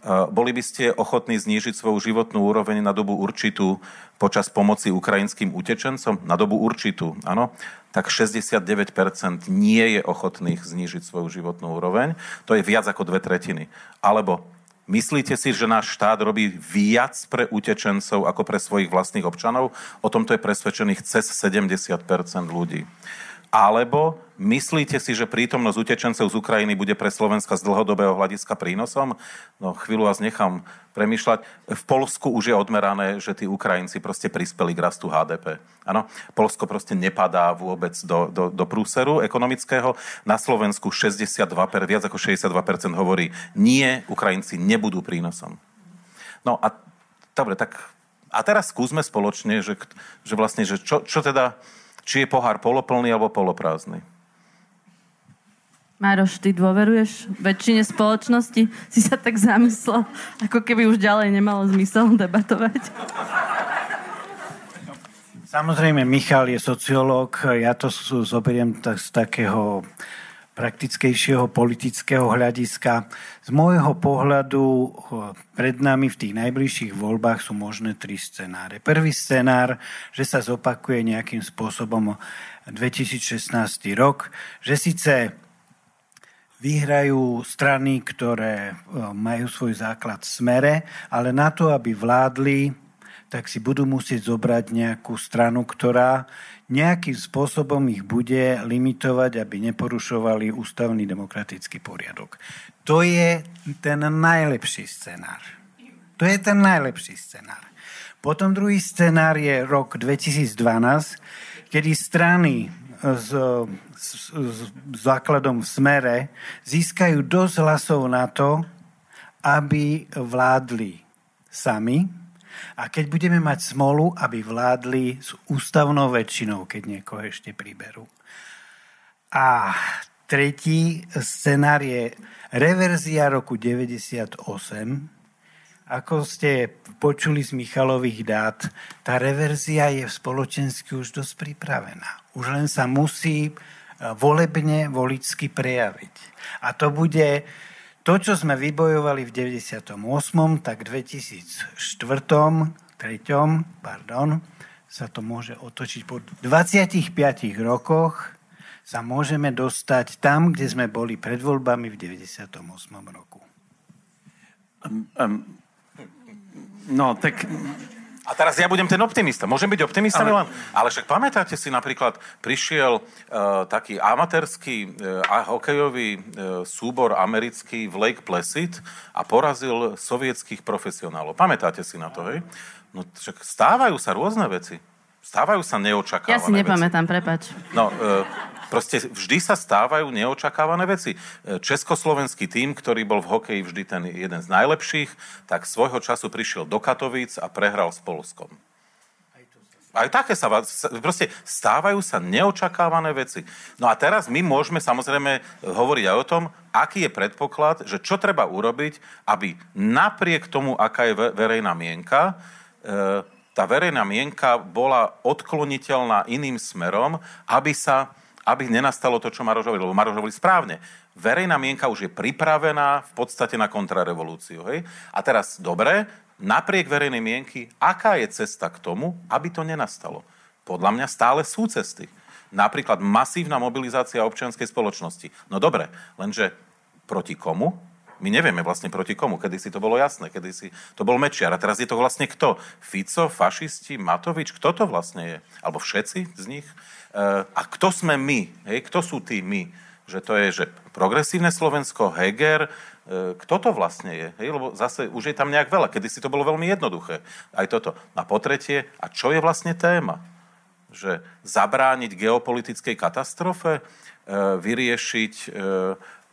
Boli by ste ochotní znížiť svoju životnú úroveň na dobu určitú počas pomoci ukrajinským utečencom? Na dobu určitú, áno. Tak 69% nie je ochotných znížiť svoju životnú úroveň. To je viac ako dve tretiny. Alebo Myslíte si, že náš štát robí viac pre utečencov ako pre svojich vlastných občanov? O tomto je presvedčených cez 70% ľudí. Alebo myslíte si, že prítomnosť utečencov z Ukrajiny bude pre Slovenska z dlhodobého hľadiska prínosom? No chvíľu vás nechám premyšľať. V Polsku už je odmerané, že tí Ukrajinci proste prispeli k rastu HDP. Áno, Polsko proste nepadá vôbec do, do, do prúseru ekonomického. Na Slovensku 62, viac ako 62% hovorí, nie, Ukrajinci nebudú prínosom. No a dobre, tak a teraz skúsme spoločne, že, že vlastne, že čo, čo teda či je pohár poloplný alebo poloprázdny. Mároš, ty dôveruješ väčšine spoločnosti? Si sa tak zamyslel, ako keby už ďalej nemalo zmysel debatovať. Samozrejme, Michal je sociológ, ja to zoberiem z takého praktickejšieho politického hľadiska. Z môjho pohľadu eh, pred nami v tých najbližších voľbách sú možné tri scenáre. Prvý scenár, že sa zopakuje nejakým spôsobom 2016 rok, že síce vyhrajú strany, ktoré eh, majú svoj základ v smere, ale na to, aby vládli, tak si budú musieť zobrať nejakú stranu, ktorá nejakým spôsobom ich bude limitovať, aby neporušovali ústavný demokratický poriadok. To je ten najlepší scenár. To je ten najlepší scenár. Potom druhý scenár je rok 2012, kedy strany s, s, s základom v smere získajú dosť hlasov na to, aby vládli sami, a keď budeme mať smolu, aby vládli s ústavnou väčšinou, keď niekoho ešte priberú. A tretí scenár je reverzia roku 98. Ako ste počuli z Michalových dát, tá reverzia je spoločensky už dosť pripravená. Už len sa musí e, volebne, voličsky prejaviť. A to bude to, čo sme vybojovali v 98., tak v 2004., 3., pardon, sa to môže otočiť. Po 25 rokoch sa môžeme dostať tam, kde sme boli pred voľbami v 98. roku. Um, um, no, tak A teraz ja budem ten optimista. Môžem byť optimista, ale... Milan? Ale však pamätáte si napríklad, prišiel uh, taký amatérsky uh, hokejový uh, súbor americký v Lake Placid a porazil sovietských profesionálov. Pamätáte si na to, hej? No však stávajú sa rôzne veci. Stávajú sa neočakávané Ja si nepamätám, veci. prepač. No, uh, Proste vždy sa stávajú neočakávané veci. Československý tým, ktorý bol v hokeji vždy ten jeden z najlepších, tak svojho času prišiel do Katovíc a prehral s Polskom. Aj také sa, proste stávajú sa neočakávané veci. No a teraz my môžeme samozrejme hovoriť aj o tom, aký je predpoklad, že čo treba urobiť, aby napriek tomu, aká je verejná mienka, e, tá verejná mienka bola odkloniteľná iným smerom, aby sa aby nenastalo to, čo Maroš hovoril, lebo Maroš hovoril správne. Verejná mienka už je pripravená v podstate na kontrarevolúciu. Hej? A teraz, dobre, napriek verejnej mienky, aká je cesta k tomu, aby to nenastalo? Podľa mňa stále sú cesty. Napríklad masívna mobilizácia občianskej spoločnosti. No dobre, lenže proti komu? My nevieme vlastne proti komu. Kedy si to bolo jasné, kedy si to bol Mečiar. A teraz je to vlastne kto? Fico, fašisti, Matovič? Kto to vlastne je? Alebo všetci z nich? Eh, a kto sme my? Hej? Kto sú tí my? Že to je, že progresívne Slovensko, Heger, eh, kto to vlastne je? Hej? Lebo zase už je tam nejak veľa. Kedy si to bolo veľmi jednoduché. Aj toto. A po tretie, a čo je vlastne téma? Že zabrániť geopolitickej katastrofe, eh, vyriešiť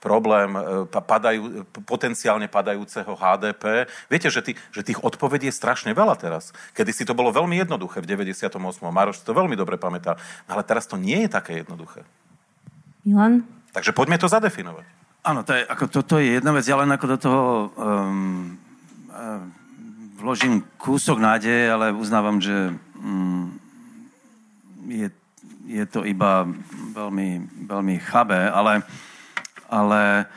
problém e, padajú, potenciálne padajúceho HDP. Viete, že, tý, že tých odpovedí je strašne veľa teraz. Kedy si to bolo veľmi jednoduché v 98. Maroš to veľmi dobre pamätá. Ale teraz to nie je také jednoduché. Milan? Takže poďme to zadefinovať. Áno, to je, ako toto je jedna vec, ja len ako do toho um, um, vložím kúsok nádeje, ale uznávam, že um, je, je to iba veľmi, veľmi chabé, ale ale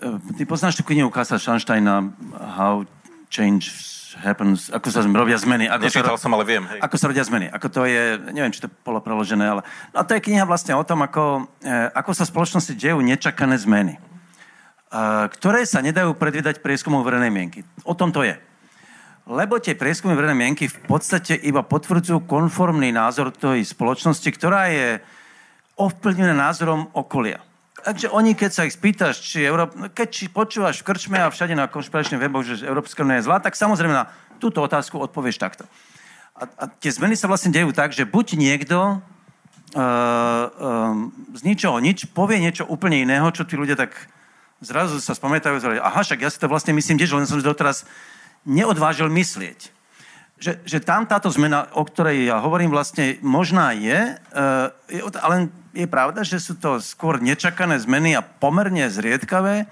e, ty poznáš tú knihu Kasa Schansteina How Change Happens, ako sa robia zmeny. Ako Nečítal sa, som, ale viem. Hej. Ako sa rodia zmeny. Ako to je, neviem, či to bolo preložené, ale... No to je kniha vlastne o tom, ako, e, ako sa v spoločnosti dejú nečakané zmeny, e, ktoré sa nedajú predvídať prieskumov verejnej mienky. O tom to je. Lebo tie prieskumy verejnej mienky v podstate iba potvrdzujú konformný názor tej spoločnosti, ktorá je ovplyvnená názorom okolia. Takže oni, keď sa ich spýtaš, či Európ... No, keď či počúvaš v krčme a všade na konšpiračných weboch, že Európska unia je zlá, tak samozrejme na túto otázku odpovieš takto. A, a tie zmeny sa vlastne dejú tak, že buď niekto uh, uh, z ničoho nič povie niečo úplne iného, čo tí ľudia tak zrazu sa spamätajú, že aha, však ja si to vlastne myslím tiež, len som doteraz neodvážil myslieť. Že, že tam táto zmena, o ktorej ja hovorím, vlastne možná je, uh, je ale je pravda, že sú to skôr nečakané zmeny a pomerne zriedkavé.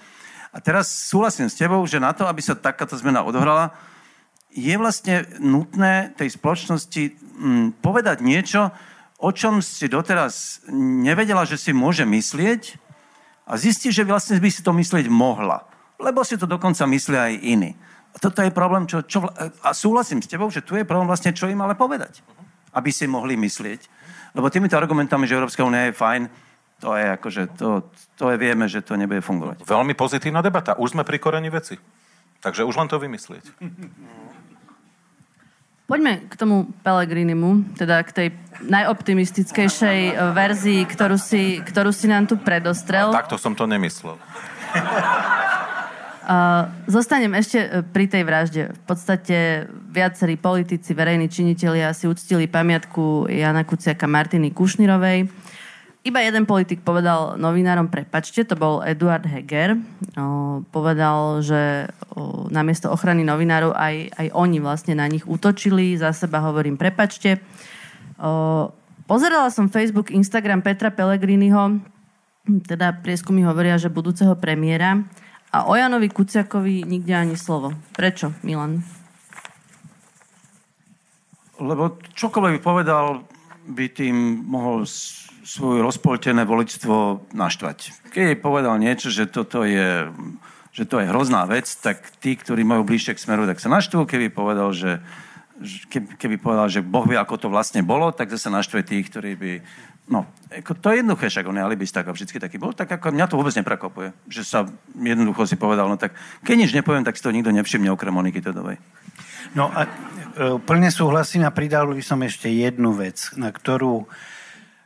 A teraz súhlasím s tebou, že na to, aby sa takáto zmena odohrala, je vlastne nutné tej spoločnosti hm, povedať niečo, o čom si doteraz nevedela, že si môže myslieť a zistí, že vlastne by si to myslieť mohla. Lebo si to dokonca myslia aj iní. A toto je problém, čo, čo, a súhlasím s tebou, že tu je problém vlastne, čo im ale povedať, aby si mohli myslieť. Lebo týmito argumentami, že Európska únia je fajn, to je akože, to, to je, vieme, že to nebude fungovať. Veľmi pozitívna debata. Už sme pri koreni veci. Takže už len to vymyslieť. Poďme k tomu Pelegrinimu, teda k tej najoptimistickejšej e, verzii, ktorú si, ktorú si nám tu predostrel. A takto som to nemyslel. Zostanem ešte e, pri tej vražde. V podstate viacerí politici, verejní činitelia si uctili pamiatku Jana Kuciaka Martiny Kušnirovej. Iba jeden politik povedal novinárom, prepačte, to bol Eduard Heger. O, povedal, že o, namiesto ochrany novinárov aj, aj oni vlastne na nich útočili. Za seba hovorím, prepačte. O, pozerala som Facebook, Instagram Petra Pellegriniho, teda prieskumy hovoria, že budúceho premiéra. A o Janovi Kuciakovi nikde ani slovo. Prečo, Milan? Lebo čokoľvek by povedal, by tým mohol svoje rozpoltené voličstvo naštvať. Keď jej povedal niečo, že toto je, že to je hrozná vec, tak tí, ktorí majú bližšie k smeru, tak sa naštvú. Keby povedal, že keby, povedal, že Boh vie, ako to vlastne bolo, tak zase naštve tých, ktorí by No, ako to je jednoduché, však on je alibista, ako vždycky taký bol, tak ako mňa to vôbec neprekopuje, že sa jednoducho si povedal, no tak keď nič nepoviem, tak si to nikto nevšimne okrem Moniky Todovej. No a e, plne súhlasím a pridal by som ešte jednu vec, na ktorú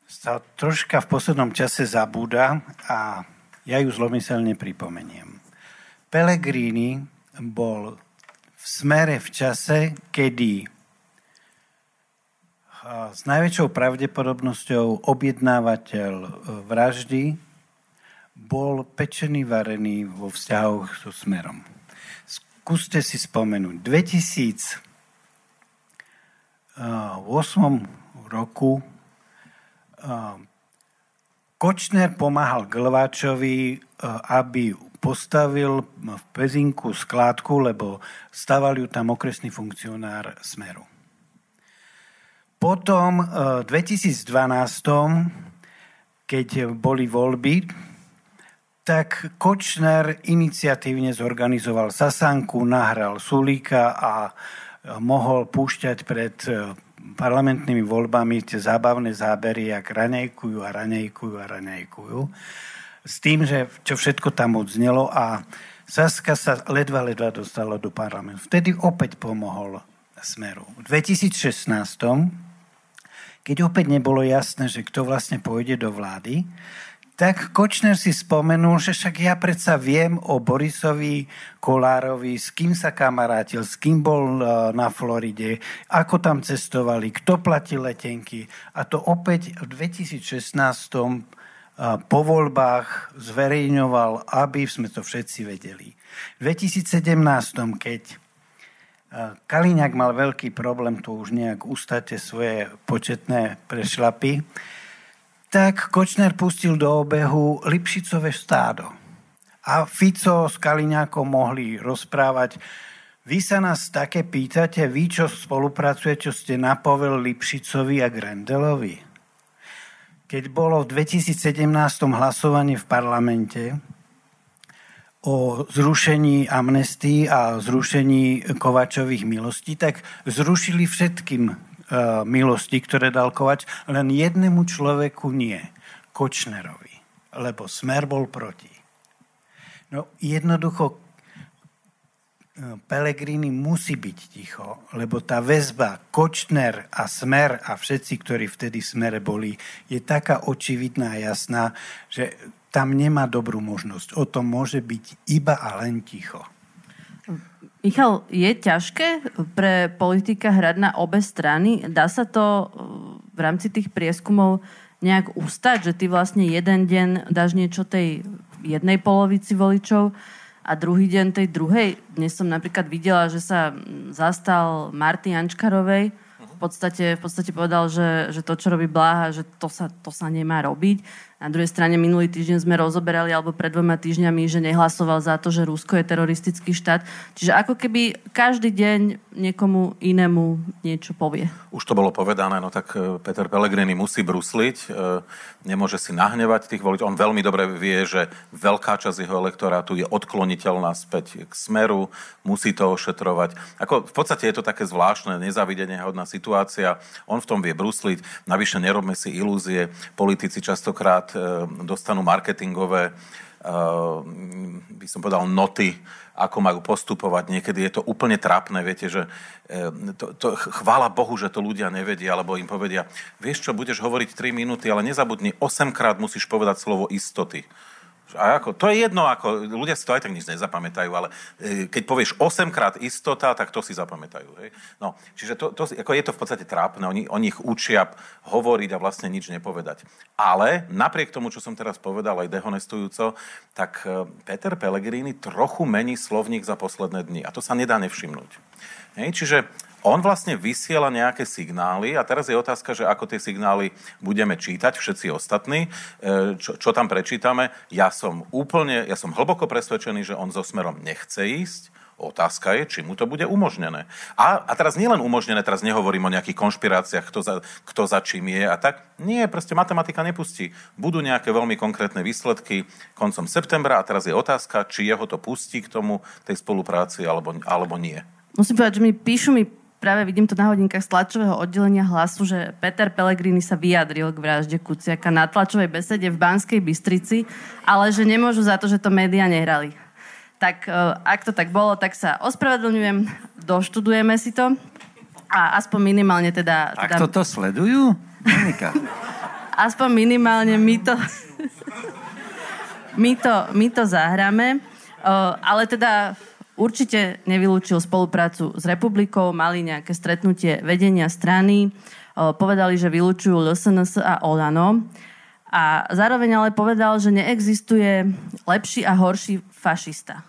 sa troška v poslednom čase zabúda a ja ju zlomyselne pripomeniem. Pellegrini bol v smere v čase, kedy s najväčšou pravdepodobnosťou objednávateľ e, vraždy bol pečený, varený vo vzťahoch so smerom. Skúste si spomenúť. 2008 roku Kočner pomáhal Glváčovi, aby postavil v Pezinku skládku, lebo staval ju tam okresný funkcionár Smeru. Potom v 2012, keď boli voľby, tak Kočner iniciatívne zorganizoval Sasanku, nahral Sulíka a mohol púšťať pred e, parlamentnými voľbami tie zábavné zábery, jak raňajkujú a raňajkujú a raňajkujú. S tým, že čo všetko tam odznelo a Saska sa ledva, ledva dostala do parlamentu. Vtedy opäť pomohol Smeru. V 2016 keď opäť nebolo jasné, že kto vlastne pôjde do vlády, tak Kočner si spomenul, že však ja predsa viem o Borisovi Kolárovi, s kým sa kamarátil, s kým bol e, na Floride, ako tam cestovali, kto platil letenky. A to opäť v 2016 e, po voľbách zverejňoval, aby sme to všetci vedeli. V 2017, keď Kaliňák mal veľký problém tu už nejak ustate svoje početné prešlapy, tak Kočner pustil do obehu Lipšicové stádo. A Fico s Kaliňákom mohli rozprávať. Vy sa nás také pýtate, vy čo spolupracujete, čo ste napovel Lipšicovi a Grendelovi. Keď bolo v 2017 hlasovanie v parlamente, o zrušení amnestii a zrušení Kovačových milostí, tak zrušili všetkým uh, milosti, ktoré dal Kovač, len jednému človeku nie, Kočnerovi, lebo Smer bol proti. No jednoducho e, Pelegrini musí byť ticho, lebo tá väzba Kočner a Smer a všetci, ktorí vtedy v Smere boli, je taká očividná a jasná, že tam nemá dobrú možnosť. O tom môže byť iba a len ticho. Michal, je ťažké pre politika hrať na obe strany? Dá sa to uh, v rámci tých prieskumov nejak ustať, že ty vlastne jeden deň dáš niečo tej jednej polovici voličov a druhý deň tej druhej. Dnes som napríklad videla, že sa zastal Marty Ančkarovej, v podstate, v podstate povedal, že, že to, čo robí Bláha, že to sa, to sa nemá robiť. Na druhej strane minulý týždeň sme rozoberali, alebo pred dvoma týždňami, že nehlasoval za to, že Rusko je teroristický štát. Čiže ako keby každý deň niekomu inému niečo povie. Už to bolo povedané, no tak e, Peter Pellegrini musí brusliť, e, nemôže si nahnevať tých voličov. On veľmi dobre vie, že veľká časť jeho elektorátu je odkloniteľná späť k smeru, musí to ošetrovať. Ako, v podstate je to také zvláštne, nezavidenie hodná situácia. On v tom vie brusliť. Navyše nerobme si ilúzie. Politici častokrát E, dostanú marketingové e, by som povedal, noty, ako majú postupovať. Niekedy je to úplne trápne, viete, že e, to, to, chvála Bohu, že to ľudia nevedia, alebo im povedia, vieš čo, budeš hovoriť 3 minúty, ale nezabudni, 8 krát musíš povedať slovo istoty. A ako, to je jedno, ako, ľudia si to aj tak nič nezapamätajú, ale e, keď povieš 8 krát istota, tak to si zapamätajú. Hej? No, čiže to, to, ako je to v podstate trápne, oni, oni ich učia hovoriť a vlastne nič nepovedať. Ale napriek tomu, čo som teraz povedal, aj dehonestujúco, tak e, Peter Pellegrini trochu mení slovník za posledné dni. A to sa nedá nevšimnúť. Hej? Čiže on vlastne vysiela nejaké signály a teraz je otázka, že ako tie signály budeme čítať všetci ostatní, e, čo, čo tam prečítame. Ja som úplne, ja som hlboko presvedčený, že on so smerom nechce ísť. Otázka je, či mu to bude umožnené. A, a teraz nielen umožnené, teraz nehovorím o nejakých konšpiráciách, kto za, kto za čím je a tak. Nie, proste matematika nepustí. Budú nejaké veľmi konkrétne výsledky koncom septembra a teraz je otázka, či jeho to pustí k tomu, tej spolupráci alebo, alebo nie. Musím povedať, že mi píšu mi práve vidím to na hodinkách z tlačového oddelenia hlasu, že Peter Pellegrini sa vyjadril k vražde Kuciaka na tlačovej besede v Banskej Bystrici, ale že nemôžu za to, že to médiá nehrali. Tak e, ak to tak bolo, tak sa ospravedlňujem, doštudujeme si to a aspoň minimálne teda... Teda toto sledujú? Monika. aspoň minimálne my to... my to, my to zahráme. Uh, ale teda určite nevylúčil spoluprácu s republikou, mali nejaké stretnutie vedenia strany, uh, povedali, že vylúčujú LSNS a Olano. A zároveň ale povedal, že neexistuje lepší a horší fašista.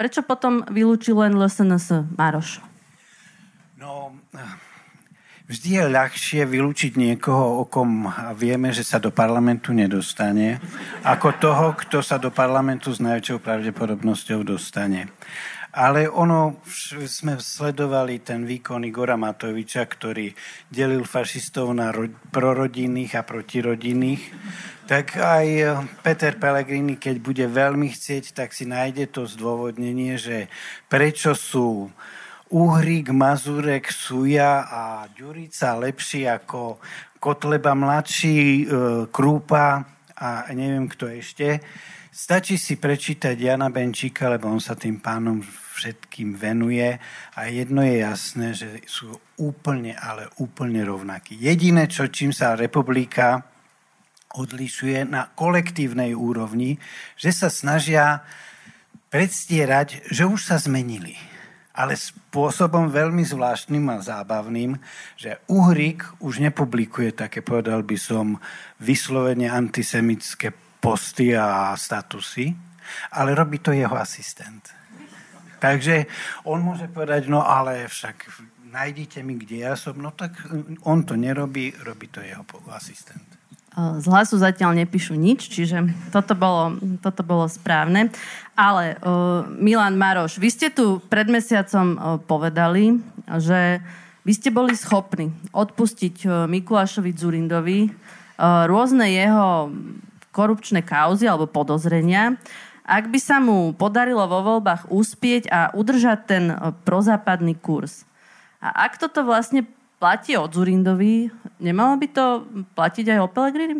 Prečo potom vylúčil len LSNS, Maroš? No, Vždy je ľahšie vylúčiť niekoho, o kom vieme, že sa do parlamentu nedostane, ako toho, kto sa do parlamentu s najväčšou pravdepodobnosťou dostane. Ale ono, sme sledovali ten výkon Igora Matoviča, ktorý delil fašistov na ro- prorodinných a protirodinných. Tak aj Peter Pellegrini, keď bude veľmi chcieť, tak si nájde to zdôvodnenie, že prečo sú Uhrík, Mazurek, Suja a Ďurica lepší ako Kotleba mladší, e, Krúpa a neviem kto ešte. Stačí si prečítať Jana Benčíka, lebo on sa tým pánom všetkým venuje a jedno je jasné, že sú úplne, ale úplne rovnakí. Jediné, čo čím sa republika odlišuje na kolektívnej úrovni, že sa snažia predstierať, že už sa zmenili ale spôsobom veľmi zvláštnym a zábavným, že Uhrik už nepublikuje také, povedal by som, vyslovene antisemické posty a statusy, ale robí to jeho asistent. Takže on môže povedať, no ale však nájdite mi, kde ja som, no tak on to nerobí, robí to jeho asistent. Z hlasu zatiaľ nepíšu nič, čiže toto bolo, toto bolo správne. Ale uh, Milan Maroš, vy ste tu pred mesiacom uh, povedali, že vy ste boli schopní odpustiť uh, Mikulášovi Zurindovi uh, rôzne jeho korupčné kauzy alebo podozrenia, ak by sa mu podarilo vo voľbách uspieť a udržať ten uh, prozápadný kurz. A ak toto vlastne platí od Zurindovi, nemalo by to platiť aj o Pelegrini?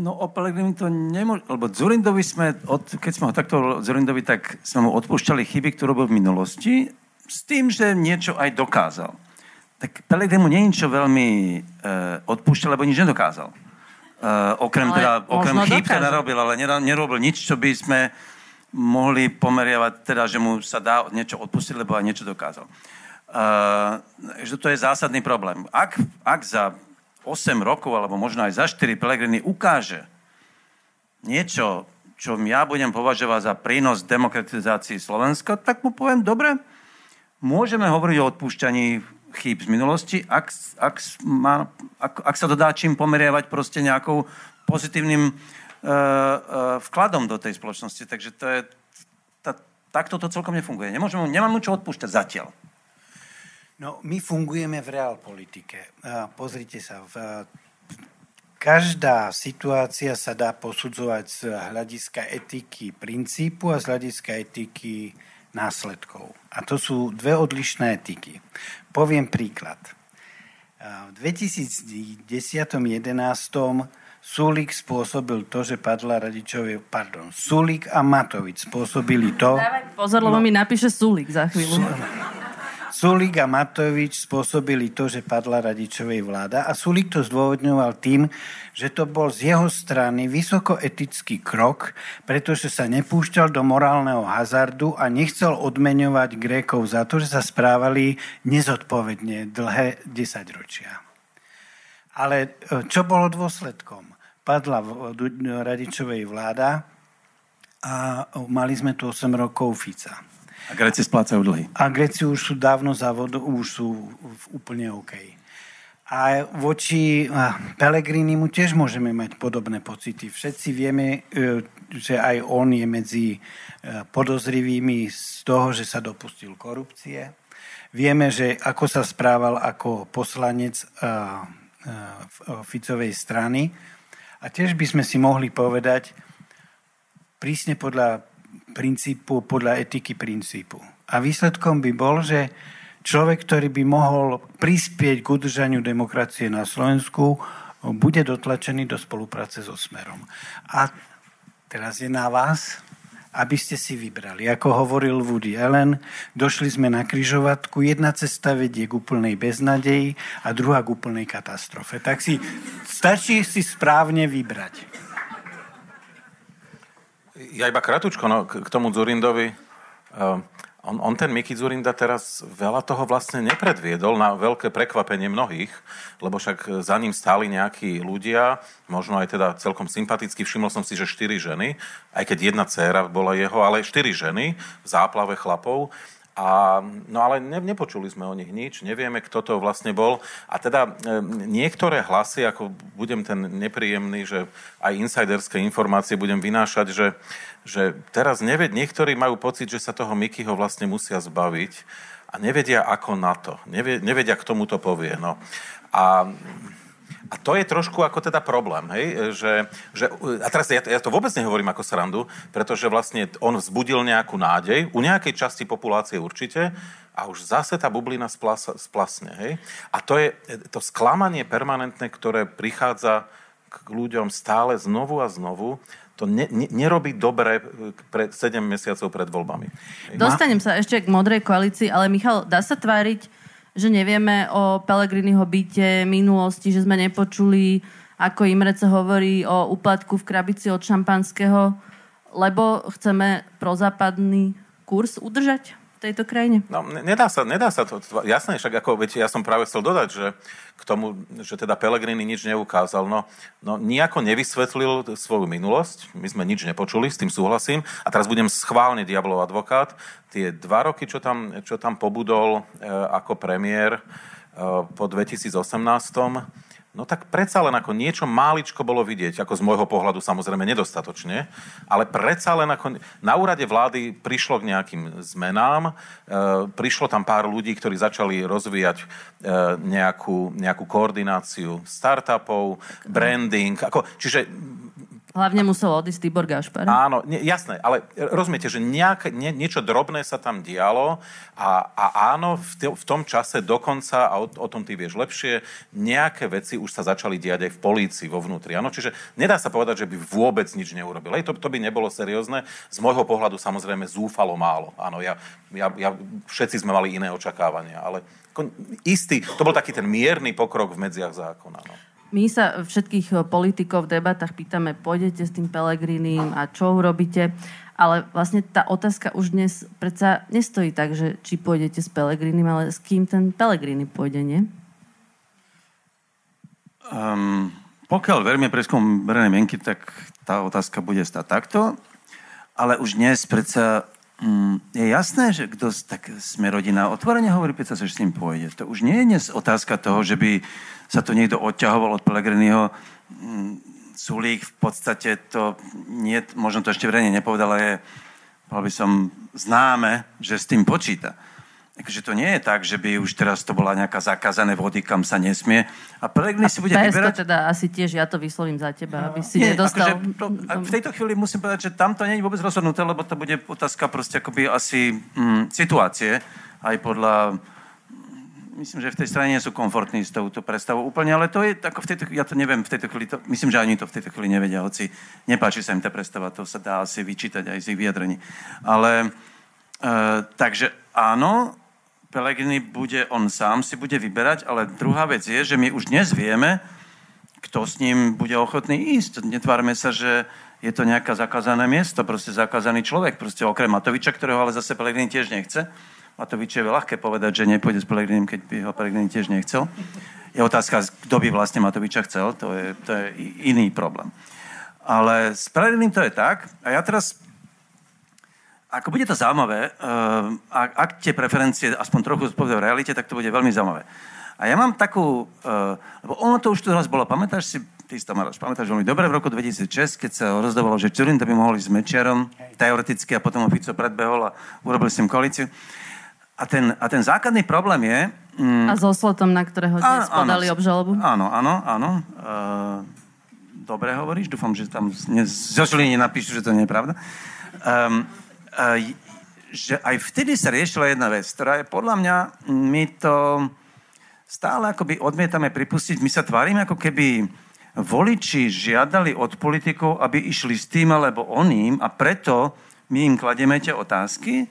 No o Pelegrini to nemôže, lebo Zurindovi sme, od, keď sme ho takto Zurindovi, tak sme mu odpúšťali chyby, ktoré robil v minulosti, s tým, že niečo aj dokázal. Tak Pelegrini mu nie je čo veľmi e, odpúšťal, lebo nič nedokázal. E, okrem ale teda, okrem chyb teda robil, ale nerobil nič, čo by sme mohli pomeriavať, teda, že mu sa dá niečo odpustiť, lebo aj niečo dokázal. Uh, že to je zásadný problém. Ak, ak za 8 rokov, alebo možno aj za 4 Pelegrini ukáže niečo, čo ja budem považovať za prínos demokratizácii Slovenska, tak mu poviem, dobre, môžeme hovoriť o odpúšťaní chýb z minulosti, ak, ak, má, ak, ak sa to dá čím pomeriavať proste nejakou pozitívnym uh, uh, vkladom do tej spoločnosti. Takže to je, tá, takto to celkom nefunguje. Nemôžem, nemám mu čo odpúšťať zatiaľ. No, my fungujeme v realpolitike. Pozrite sa, v, každá situácia sa dá posudzovať z hľadiska etiky princípu a z hľadiska etiky následkov. A to sú dve odlišné etiky. Poviem príklad. V 2010-2011 Sulik spôsobil to, že padla radičovie, pardon, Sulik a Matovič spôsobili to... Dávaj pozor, lebo no, mi napíše Sulik za chvíľu. Su, Sulik a Matovič spôsobili to, že padla radičovej vláda a Sulik to zdôvodňoval tým, že to bol z jeho strany vysokoetický krok, pretože sa nepúšťal do morálneho hazardu a nechcel odmeňovať Grékov za to, že sa správali nezodpovedne dlhé desaťročia. Ale e, čo bolo dôsledkom? Padla radičovej vláda a mali sme tu 8 rokov Fica. A Gréci splácajú dlhy. A Gréci už sú dávno závodu, už sú úplne OK. A voči Pelegrini mu tiež môžeme mať podobné pocity. Všetci vieme, e, že aj on je medzi e, podozrivými z toho, že sa dopustil korupcie. Vieme, že ako sa správal ako poslanec Ficovej strany. A tiež by sme si mohli povedať, prísne podľa princípu, podľa etiky princípu. A výsledkom by bol, že človek, ktorý by mohol prispieť k udržaniu demokracie na Slovensku, bude dotlačený do spolupráce so Smerom. A teraz je na vás, aby ste si vybrali. Ako hovoril Woody Allen, došli sme na kryžovatku, jedna cesta vedie k úplnej beznadeji a druhá k úplnej katastrofe. Tak si stačí si správne vybrať. Ja iba kratučko no, k tomu Zurindovi. Uh, on, on ten Miki Zurinda teraz veľa toho vlastne nepredviedol na veľké prekvapenie mnohých, lebo však za ním stáli nejakí ľudia, možno aj teda celkom sympaticky. Všimol som si, že štyri ženy, aj keď jedna dcéra bola jeho, ale štyri ženy v záplave chlapov. A, no ale ne, nepočuli sme o nich nič, nevieme, kto to vlastne bol. A teda e, niektoré hlasy, ako budem ten nepríjemný, že aj insiderské informácie budem vynášať, že, že teraz neved, niektorí majú pocit, že sa toho Mikyho vlastne musia zbaviť a nevedia ako na to. Nevie, nevedia, k tomu to povie. No. A a to je trošku ako teda problém, hej? Že, že, a teraz ja, ja to vôbec nehovorím ako srandu, pretože vlastne on vzbudil nejakú nádej, u nejakej časti populácie určite, a už zase tá bublina splas, splasne. Hej? A to je to sklamanie permanentné, ktoré prichádza k ľuďom stále znovu a znovu, to ne, ne, nerobí dobre pre 7 mesiacov pred voľbami. Dostanem sa ešte k modrej koalícii, ale Michal, dá sa tváriť, že nevieme o Pelegriniho byte minulosti, že sme nepočuli, ako Imrece hovorí o úplatku v krabici od šampanského, lebo chceme prozápadný kurz udržať tejto krajine? No, nedá sa, nedá sa to. Jasné, však ako, viete, ja som práve chcel dodať, že k tomu, že teda Pelegrini nič neukázal. No, no nejako nevysvetlil svoju minulosť, my sme nič nepočuli, s tým súhlasím. A teraz budem schválne diablov advokát. Tie dva roky, čo tam, čo tam pobudol e, ako premiér e, po 2018 No tak predsa len ako niečo máličko bolo vidieť, ako z môjho pohľadu samozrejme nedostatočne, ale predsa len ako na úrade vlády prišlo k nejakým zmenám, e, prišlo tam pár ľudí, ktorí začali rozvíjať e, nejakú, nejakú koordináciu startupov, branding, ako, čiže Hlavne musel odísť Tibor Gašpar. Áno, ne, jasné, ale rozumiete, že nejak, nie, niečo drobné sa tam dialo a, a áno, v, t- v tom čase dokonca, a o, o tom ty vieš lepšie, nejaké veci už sa začali diať aj v polícii, vo vnútri. Áno, čiže nedá sa povedať, že by vôbec nič neurobil. Aj to, to by nebolo seriózne. Z môjho pohľadu samozrejme zúfalo málo. Áno, ja, ja, ja, všetci sme mali iné očakávania, ale istý, to bol taký ten mierny pokrok v medziach zákona. No. My sa všetkých eh, politikov v debatách pýtame, pôjdete s tým Pelegrinim a čo urobíte, ale vlastne tá otázka už dnes predsa nestojí tak, že či pôjdete s Pelegrinim, ale s kým ten Pelegrini pôjde, nie? Um, pokiaľ veríme preskom verejnej mienky, tak tá otázka bude stať takto, ale už dnes predsa je jasné, že kto tak sme rodina otvorene hovorí, predsa, že s ním pôjde. To už nie je dnes otázka toho, že by sa tu niekto odťahoval od Pelegriniho. Mm, Sulík v podstate to nie, možno to ešte verejne nepovedal, ale je, by som, známe, že s tým počíta. Takže to nie je tak, že by už teraz to bola nejaká zakázané vody, kam sa nesmie. A Pelegrini si bude vyberať... teda asi tiež, ja to vyslovím za teba, aby si nie, nedostal... Akože to, v tejto chvíli musím povedať, že tam to nie je vôbec rozhodnuté, lebo to bude otázka proste akoby asi mm, situácie, aj podľa myslím, že v tej strane nie sú komfortní s touto predstavou úplne, ale to je, ako v tejto, ja to neviem v tejto chvíli, to, myslím, že ani to v tejto chvíli nevedia, hoci nepáči sa im tá predstava, to sa dá asi vyčítať aj z ich vyjadrení. Ale, e, takže áno, Pelegrini bude, on sám si bude vyberať, ale druhá vec je, že my už dnes vieme, kto s ním bude ochotný ísť. Netvárme sa, že je to nejaké zakázané miesto, proste zakázaný človek, proste okrem Matoviča, ktorého ale zase Pelegrini tiež nechce Matovič je ľahké povedať, že nepôjde s Pelegrinim, keď by ho Pelegrini tiež nechcel. Je otázka, kto by vlastne Matoviča chcel, to je, to je iný problém. Ale s Pelegrinim to je tak. A ja teraz ako bude to zaujímavé, uh, ak, ak tie preferencie aspoň trochu zpovedajú v realite, tak to bude veľmi zaujímavé. A ja mám takú, uh, lebo ono to už tu raz bolo, pamätáš si, ty si to máš, pamätáš veľmi dobre, v roku 2006, keď sa rozdávalo, že Čurinda by mohol ísť s Mečiarom, teoreticky, a potom ho Fico predbehol a urobil s ním koalíciu. A ten, a ten základný problém je... Mm, a so slotom, na ktorého dnes áno, podali áno, obžalobu? Áno, áno, áno. Uh, dobre hovoríš, dúfam, že tam ne, zo nenapíšu, že to nie je pravda. Um, že aj vtedy sa riešila jedna vec, ktorá je podľa mňa, my to stále akoby odmietame pripustiť, my sa tvárime ako keby voliči žiadali od politikov, aby išli s tým alebo oným a preto my im kladieme tie otázky,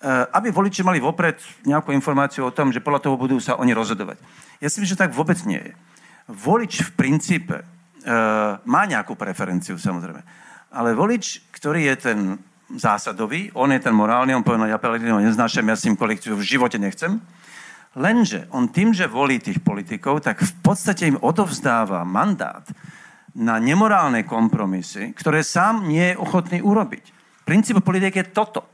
Eh, aby voliči mali vopred nejakú informáciu o tom, že podľa toho budú sa oni rozhodovať. Ja si myslím, že tak vôbec nie je. Volič v princípe uh, má nejakú preferenciu, samozrejme. Ale volič, ktorý je ten zásadový, on je ten morálny, on povie, no ja Pelegrino neznášam, ja s tým kolektívu v živote nechcem. Lenže on tým, že volí tých politikov, tak v podstate im odovzdáva mandát na nemorálne kompromisy, ktoré sám nie je ochotný urobiť. Princíp politik je toto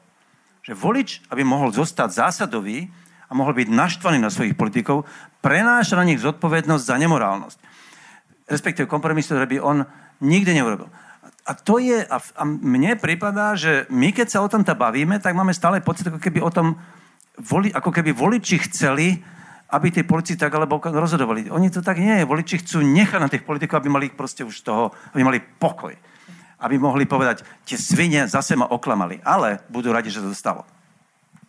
že volič, aby mohol zostať zásadový a mohol byť naštvaný na svojich politikov, prenáša na nich zodpovednosť za nemorálnosť. Respektíve kompromis, ktorý by on nikdy neurobil. A to je, a, a mne pripadá, že my keď sa o tomto bavíme, tak máme stále pocit, ako keby o tom, voli, ako keby voliči chceli, aby tie politici tak alebo rozhodovali. Oni to tak nie je. Voliči chcú nechať na tých politikov, aby mali proste už toho, aby mali pokoj aby mohli povedať, tie svine zase ma oklamali, ale budú radi, že to stalo.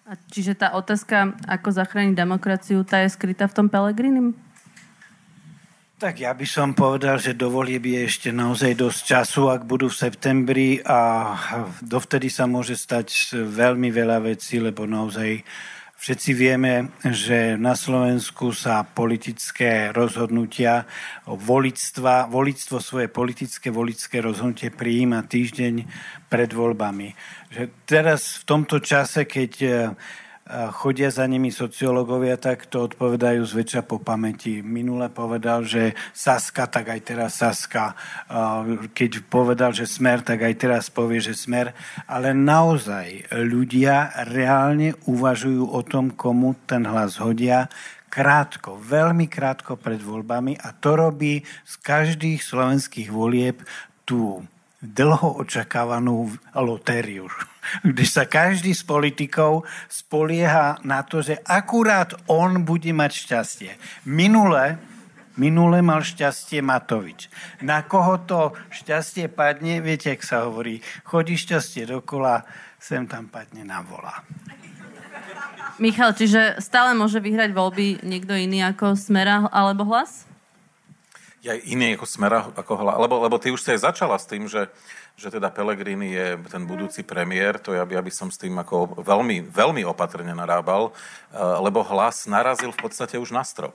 A čiže tá otázka, ako zachrániť demokraciu, tá je skrytá v tom Pelegrinim? Tak ja by som povedal, že do volieb je ešte naozaj dosť času, ak budú v septembri a dovtedy sa môže stať veľmi veľa vecí, lebo naozaj Všetci vieme, že na Slovensku sa politické rozhodnutia, volictva, volictvo svoje politické volické rozhodnutie prijíma týždeň pred voľbami. Že teraz v tomto čase, keď chodia za nimi sociológovia, tak to odpovedajú zväčša po pamäti. Minule povedal, že Saska, tak aj teraz Saska. Keď povedal, že Smer, tak aj teraz povie, že Smer. Ale naozaj ľudia reálne uvažujú o tom, komu ten hlas hodia, krátko, veľmi krátko pred voľbami a to robí z každých slovenských volieb tú dlho očakávanú lotériu kde sa každý z politikov spolieha na to, že akurát on bude mať šťastie. Minule, minule mal šťastie Matovič. Na koho to šťastie padne, viete, ak sa hovorí, chodí šťastie dokola, sem tam padne na vola. Michal, čiže stále môže vyhrať voľby niekto iný ako Smera alebo Hlas? Ja iný ako Smera ako Hlas, lebo, lebo ty už si aj začala s tým, že že teda Pellegrini je ten budúci premiér, to ja by, ja som s tým ako veľmi, veľmi opatrne narábal, eh, lebo hlas narazil v podstate už na strop.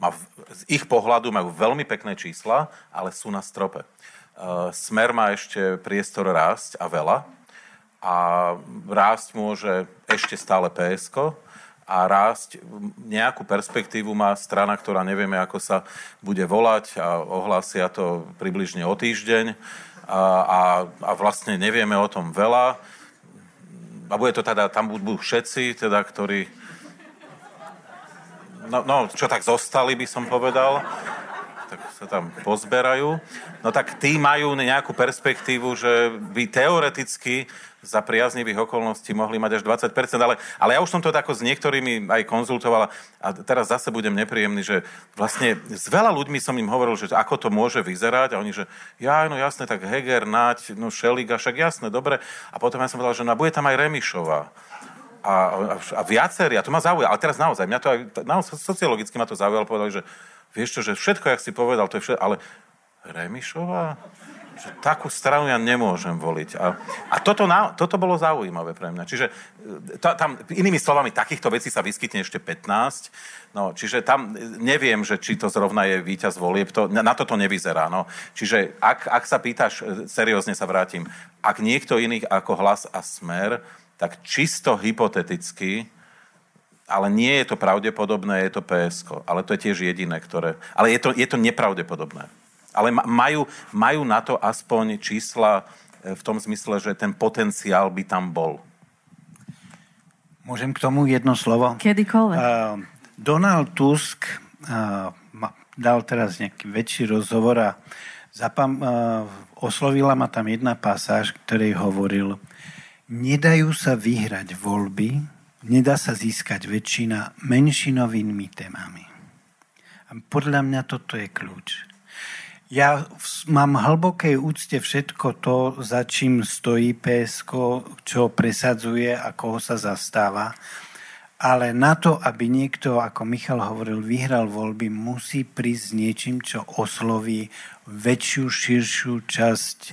Má, z ich pohľadu majú veľmi pekné čísla, ale sú na strope. Eh, Smer má ešte priestor rásť a veľa. A rásť môže ešte stále PSK, a rásť. Nejakú perspektívu má strana, ktorá nevieme, ako sa bude volať a ohlásia to približne o týždeň a, a, a vlastne nevieme o tom veľa. A bude to teda, tam budú všetci, teda, ktorí no, no, čo tak zostali, by som povedal, sa tam pozberajú. No tak tí majú nejakú perspektívu, že by teoreticky za priaznivých okolností mohli mať až 20%, ale, ale ja už som to tako s niektorými aj konzultovala a teraz zase budem nepríjemný, že vlastne s veľa ľuďmi som im hovoril, že ako to môže vyzerať a oni, že ja, no jasné, tak Heger, Nať, no Šeliga, však jasné, dobre. A potom ja som povedal, že no bude tam aj Remišová. A, a, a viacerí, a to ma zaujalo, ale teraz naozaj, mňa to aj, naozaj, sociologicky ma to zaujalo, povedali, že vieš čo, že všetko, jak si povedal, to je všetko, ale Remišová? že takú stranu ja nemôžem voliť. A, a toto, na, toto bolo zaujímavé pre mňa. Čiže e, ta, tam, inými slovami, takýchto vecí sa vyskytne ešte 15. No, čiže tam neviem, že či to zrovna je víťaz volieb. To, na toto nevyzerá. No. Čiže ak, ak sa pýtaš, e, seriózne sa vrátim, ak niekto iný ako hlas a smer, tak čisto hypoteticky ale nie je to pravdepodobné, je to PSK. Ale to je tiež jediné, ktoré... Ale je to, je to nepravdepodobné. Ale majú, majú na to aspoň čísla e, v tom zmysle, že ten potenciál by tam bol. Môžem k tomu jedno slovo? Kedykoľvek. Uh, Donald Tusk uh, dal teraz nejaký väčší rozhovor a zapam, uh, oslovila ma tam jedna pasáž, ktorej hovoril, nedajú sa vyhrať voľby, nedá sa získať väčšina menšinovými témami. A podľa mňa toto je kľúč. Ja mám hlbokej úcte všetko to, za čím stojí PSK, čo presadzuje a koho sa zastáva. Ale na to, aby niekto, ako Michal hovoril, vyhral voľby, musí prísť s niečím, čo osloví väčšiu, širšiu časť e,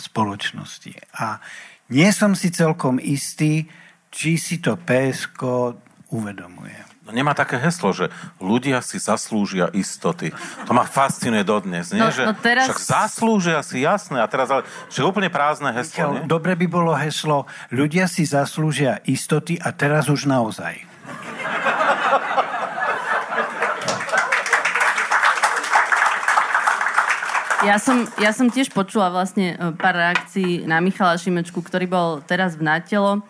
spoločnosti. A nie som si celkom istý, či si to PSK uvedomuje. No nemá také heslo, že ľudia si zaslúžia istoty. To ma fascinuje dodnes, nie? No, že no teraz- Však zaslúžia si, jasné. A teraz ale, že úplne prázdne heslo, nie? Dobre by bolo heslo, ľudia si zaslúžia istoty a teraz už naozaj. Ja som, ja som tiež počula vlastne e, pár reakcií na Michala Šimečku, ktorý bol teraz v Natelo,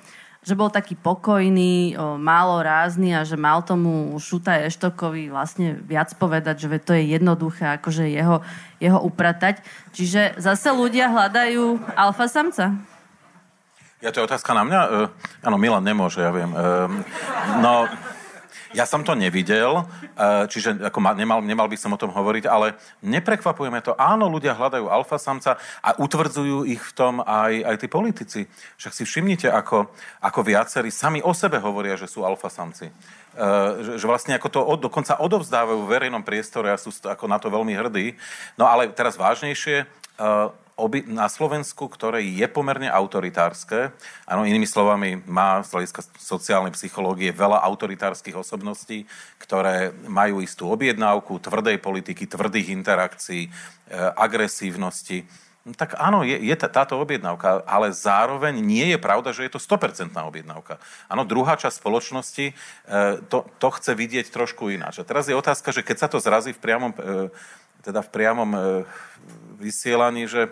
že bol taký pokojný, o, málo rázny a že mal tomu Šuta Eštokovi vlastne viac povedať, že to je jednoduché, akože jeho, jeho upratať. Čiže zase ľudia hľadajú alfa samca. Ja to je otázka na mňa? Uh, áno, Milan nemôže, ja viem. Uh, no, ja som to nevidel, uh, čiže ako ma, nemal, nemal by som o tom hovoriť, ale neprekvapujeme to. Áno, ľudia hľadajú alfa samca a utvrdzujú ich v tom aj, aj tí politici. Však si všimnite, ako, ako viacerí sami o sebe hovoria, že sú alfa samci. Uh, že, že vlastne ako to od, dokonca odovzdávajú v verejnom priestore a sú ako na to veľmi hrdí. No ale teraz vážnejšie, uh, na Slovensku, ktoré je pomerne autoritárske, áno, inými slovami, má z hľadiska sociálnej psychológie veľa autoritárskych osobností, ktoré majú istú objednávku tvrdej politiky, tvrdých interakcií, e, agresívnosti. No, tak áno, je, je tá- táto objednávka, ale zároveň nie je pravda, že je to 100% objednávka. Áno, druhá časť spoločnosti e, to, to chce vidieť trošku ináč. A teraz je otázka, že keď sa to zrazí v priamom, e, teda v priamom e, vysielaní, že,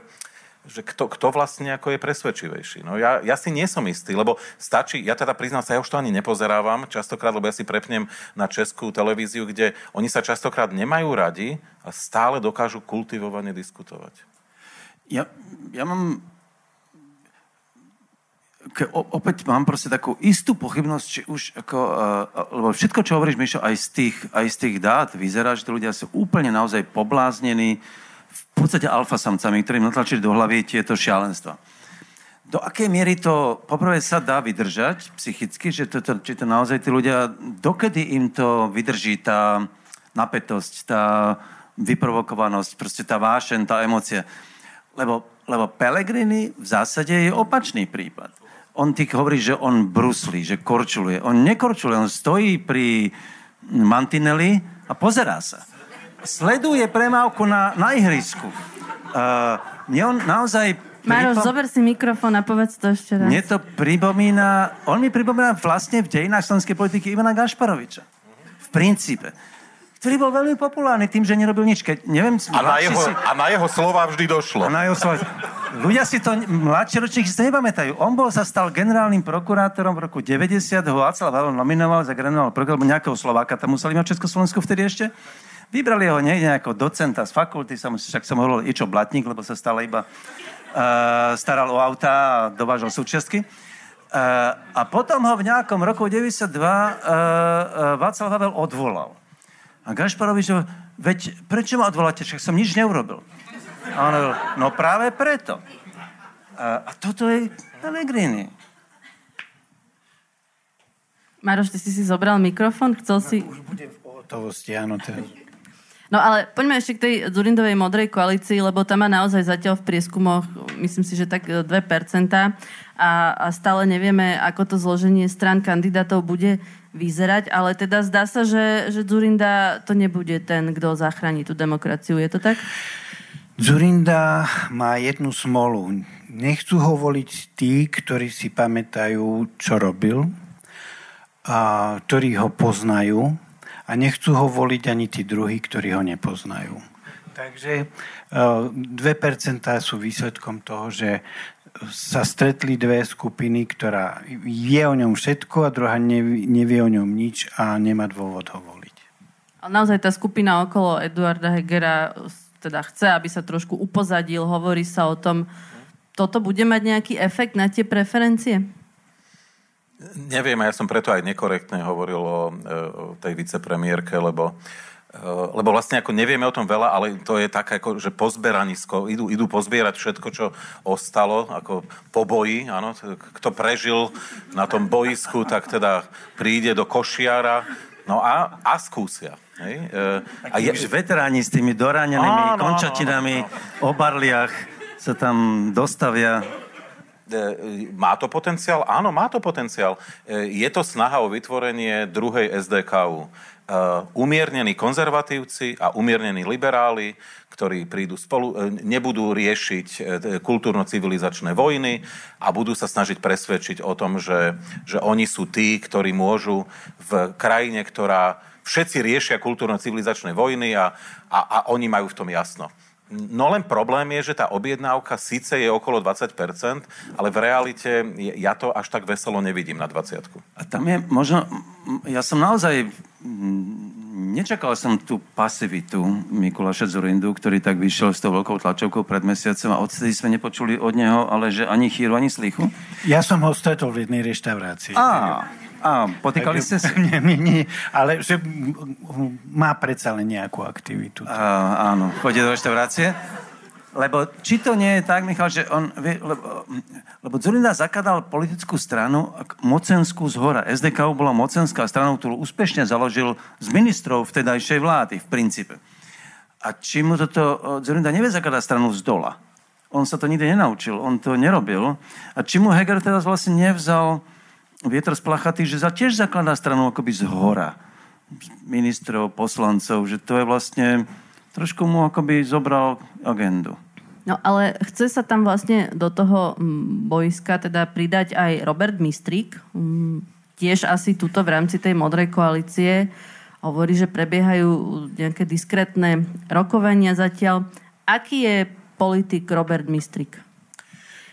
že kto, kto vlastne ako je presvedčivejší. No ja, ja si nie som istý, lebo stačí, ja teda priznám sa, ja už to ani nepozerávam častokrát, lebo ja si prepnem na českú televíziu, kde oni sa častokrát nemajú radi a stále dokážu kultivovane diskutovať. Ja, ja mám... Ke, opäť mám proste takú istú pochybnosť, či už ako... Uh, lebo všetko, čo hovoríš, Mišo, aj z tých, aj z tých dát vyzerá, že tí ľudia sú úplne naozaj pobláznení v podstate alfa samcami, ktorým natlačili do hlavy tieto šialenstva. Do akej miery to poprvé sa dá vydržať psychicky, že to, to, či to naozaj tí ľudia, dokedy im to vydrží tá napätosť, tá vyprovokovanosť, proste tá vášen, tá emócia. Lebo, lebo Pellegrini v zásade je opačný prípad. On ty hovorí, že on bruslí, že korčuluje. On nekorčuluje, on stojí pri mantineli a pozerá sa. Sleduje premávku na, na ihrisku. Uh, mne on naozaj... Maroš, pripom- zober si mikrofón a povedz to ešte raz. mne to pripomína, on mi pripomína vlastne v dejinách slovenskej politiky Ivana Gašparoviča. V princípe. Ktorý bol veľmi populárny tým, že nerobil nič. Keď, neviem, A na, jeho, si, a na jeho slova vždy došlo. a na jeho slova. Ľudia si to, mladší ročník si to nepamätajú. On bol, sa stal generálnym prokurátorom v roku 90, ho Václav Havel nominoval za generálneho prokurátora, nejakého Slováka tam museli mať v Československu vtedy ešte. Vybrali ho niekde ako docenta z fakulty, som, však som hovoril Ičo Blatník, lebo sa stále iba uh, staral o auta a dovážal súčiastky. Uh, a potom ho v nejakom roku 92 uh, uh, Václav Havel odvolal. A Gašparovič, ho, veď prečo ma odvoláte, však som nič neurobil. A on hovoril, no práve preto. A, a toto je Pellegrini. Maroš, ty si si zobral mikrofón, chcel si... Už bude v pohotovosti, áno. Teraz. No ale poďme ešte k tej Zurindovej modrej koalícii, lebo tam má naozaj zatiaľ v prieskumoch, myslím si, že tak 2%. A, a stále nevieme, ako to zloženie strán kandidátov bude vyzerať, ale teda zdá sa, že, že Zurinda to nebude ten, kto zachráni tú demokraciu. Je to tak? Zurinda má jednu smolu. Nechcú ho voliť tí, ktorí si pamätajú, čo robil, a ktorí ho poznajú a nechcú ho voliť ani tí druhí, ktorí ho nepoznajú. Takže e, 2% sú výsledkom toho, že sa stretli dve skupiny, ktorá vie o ňom všetko a druhá nevie, nevie o ňom nič a nemá dôvod ho voliť. Ale naozaj tá skupina okolo Eduarda Hegera teda chce, aby sa trošku upozadil, hovorí sa o tom, toto bude mať nejaký efekt na tie preferencie? Neviem, ja som preto aj nekorektne hovoril o, o tej vicepremiérke, lebo lebo vlastne ako nevieme o tom veľa, ale to je tak ako, že pozberanisko, idú, idú pozbierať všetko, čo ostalo, ako po boji, áno, kto prežil na tom boisku, tak teda príde do košiara, no a, a skúsia. Hej? A je... Veteráni s tými doráňanými Áno, áno, končatinami, o barliach sa tam dostavia. má to potenciál? Áno, má to potenciál. Je to snaha o vytvorenie druhej SDKU. Umiernení konzervatívci a umiernení liberáli, ktorí prídu spolu, nebudú riešiť kultúrno-civilizačné vojny a budú sa snažiť presvedčiť o tom, že, že oni sú tí, ktorí môžu v krajine, ktorá všetci riešia kultúrno-civilizačné vojny a, a, a oni majú v tom jasno. No len problém je, že tá objednávka síce je okolo 20%, ale v realite ja to až tak veselo nevidím na 20. A tam je možno, ja som naozaj nečakal som tú pasivitu Mikuláša Zorindu, ktorý tak vyšiel s tou veľkou tlačovkou pred mesiacom a odtedy sme nepočuli od neho, ale že ani chýru, ani slichu. Ja som ho stretol v jednej reštaurácii. Á, a potýkali ste sa? Nie, nie, nie, ale že má predsa len nejakú aktivitu. A, áno, chodí do reštaurácie? Lebo či to nie je tak, Michal, že on... Lebo, lebo Zurinda zakladal politickú stranu mocenskú z hora. SDK bola mocenská strana, ktorú úspešne založil z ministrov vtedajšej vlády, v princípe. A či mu toto... Zurinda nevie zakladať stranu z dola. On sa to nikdy nenaučil, on to nerobil. A či mu Heger teraz vlastne nevzal vietor splachatý, že za tiež zakladá stranu akoby z hora ministrov, poslancov, že to je vlastne, trošku mu akoby zobral agendu. No ale chce sa tam vlastne do toho mm, boiska teda pridať aj Robert Mistrík, mm, tiež asi tuto v rámci tej modrej koalície hovorí, že prebiehajú nejaké diskrétne rokovania zatiaľ. Aký je politik Robert Mistrík?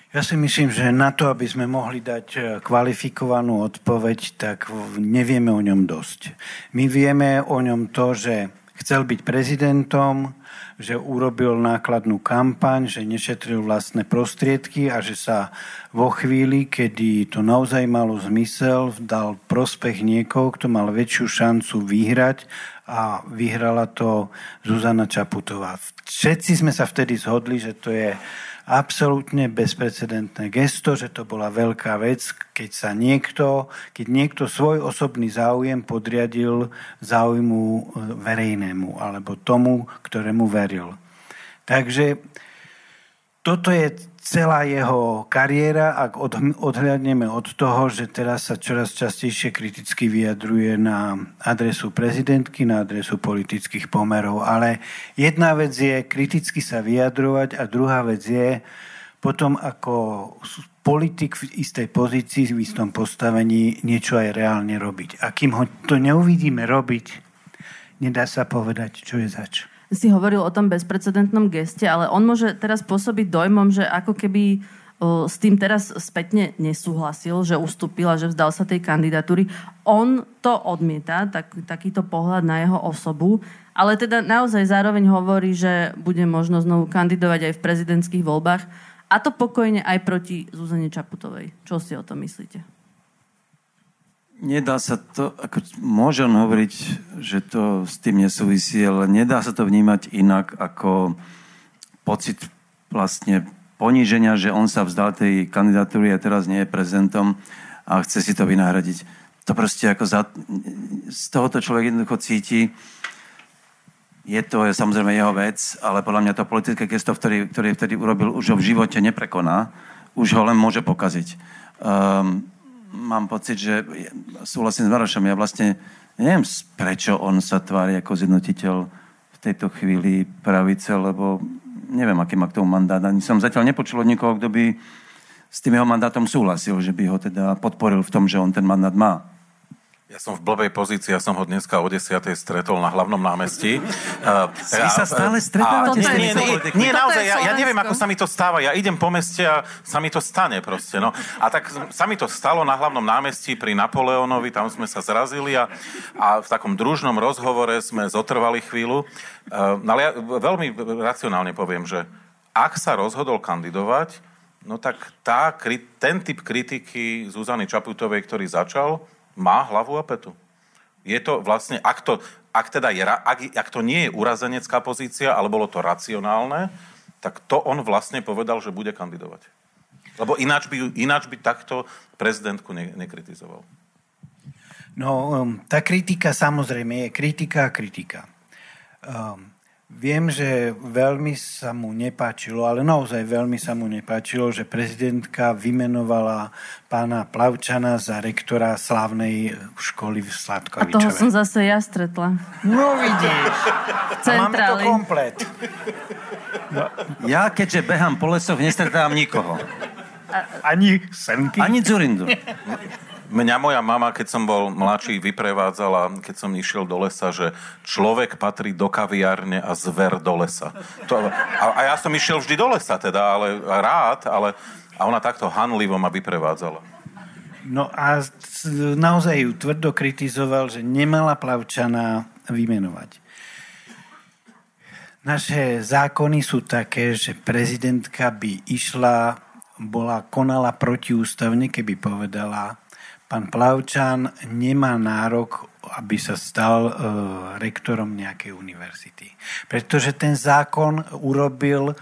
Ja si myslím, že na to, aby sme mohli dať e, kvalifikovanú odpoveď, tak nevieme o ňom dosť. My vieme o ňom to, že chcel byť prezidentom, že urobil nákladnú kampaň, že nešetril vlastné prostriedky a že sa vo chvíli, kedy to naozaj malo zmysel, dal prospech niekoho, kto mal väčšiu šancu vyhrať a vyhrala to Zuzana Čaputová. Všetci sme sa vtedy zhodli, že to je absolútne bezprecedentné gesto, že to bola veľká vec, keď sa niekto, keď niekto svoj osobný záujem podriadil záujmu e, verejnému alebo tomu, ktorému veril. Takže toto je celá jeho kariéra, ak odhľadneme od toho, že teraz sa čoraz častejšie kriticky vyjadruje na adresu prezidentky, na adresu politických pomerov. Ale jedna vec je kriticky sa vyjadrovať a druhá vec je potom ako politik v istej pozícii, v istom postavení niečo aj reálne robiť. A kým ho to neuvidíme robiť, nedá sa povedať, čo je zač si hovoril o tom bezprecedentnom geste, ale on môže teraz pôsobiť dojmom, že ako keby s tým teraz spätne nesúhlasil, že ustúpil a že vzdal sa tej kandidatúry. On to odmieta, tak, takýto pohľad na jeho osobu, ale teda naozaj zároveň hovorí, že bude možno znovu kandidovať aj v prezidentských voľbách a to pokojne aj proti Zuzane Čaputovej. Čo si o tom myslíte? Nedá sa to, ako môžem hovoriť, že to s tým nesúvisí, ale nedá sa to vnímať inak ako pocit vlastne poníženia, že on sa vzdal tej kandidatúry a teraz nie je prezidentom a chce si to vynahradiť. To proste ako za, z tohoto človek jednoducho cíti, je to je samozrejme jeho vec, ale podľa mňa to politické gesto, ktorý, ktorý vtedy urobil, už ho v živote neprekoná, už ho len môže pokaziť. Um, mám pocit, že súhlasím s Marošom, ja vlastne neviem, prečo on sa tvári ako zjednotiteľ v tejto chvíli pravice, lebo neviem, aký má k tomu mandát. Ani som zatiaľ nepočul od nikoho, kto by s tým jeho mandátom súhlasil, že by ho teda podporil v tom, že on ten mandát má. Ja som v blbej pozícii, ja som ho dneska o 10. stretol na hlavnom námestí. Uh, Vy sa stále stretávate? Nie, nie, nie, nie naozaj, ja, ja neviem, ako sa mi to stáva. Ja idem po meste a sa mi to stane proste. No. A tak sa mi to stalo na hlavnom námestí pri Napoleonovi, tam sme sa zrazili a, a v takom družnom rozhovore sme zotrvali chvíľu. Uh, ale ja veľmi racionálne poviem, že ak sa rozhodol kandidovať, no tak tá, ten typ kritiky Zuzany Čaputovej, ktorý začal, má hlavu a petu. Je to vlastne, ak to, ak teda je, ak, ak to nie je urazenecká pozícia, ale bolo to racionálne, tak to on vlastne povedal, že bude kandidovať. Lebo ináč by, ináč by takto prezidentku ne, nekritizoval. No, um, tá kritika samozrejme je kritika a kritika. Um, Viem, že veľmi sa mu nepáčilo, ale naozaj veľmi sa mu nepáčilo, že prezidentka vymenovala pána Plavčana za rektora slávnej školy v Sladkovičove. A toho som zase ja stretla. No vidíš. A máme to komplet. No. Ja, keďže behám po lesoch, nestretávam nikoho. Ani semky? Ani Zurindu. Mňa moja mama, keď som bol mladší, vyprevádzala, keď som išiel do lesa, že človek patrí do kaviárne a zver do lesa. To, a, a ja som išiel vždy do lesa teda, ale rád, ale a ona takto hanlivo ma vyprevádzala. No a naozaj ju tvrdo kritizoval, že nemala plavčana vymenovať. Naše zákony sú také, že prezidentka by išla, bola, konala protiústavne, keby povedala, pán Plavčan nemá nárok, aby sa stal e, rektorom nejakej univerzity. Pretože ten zákon urobil e,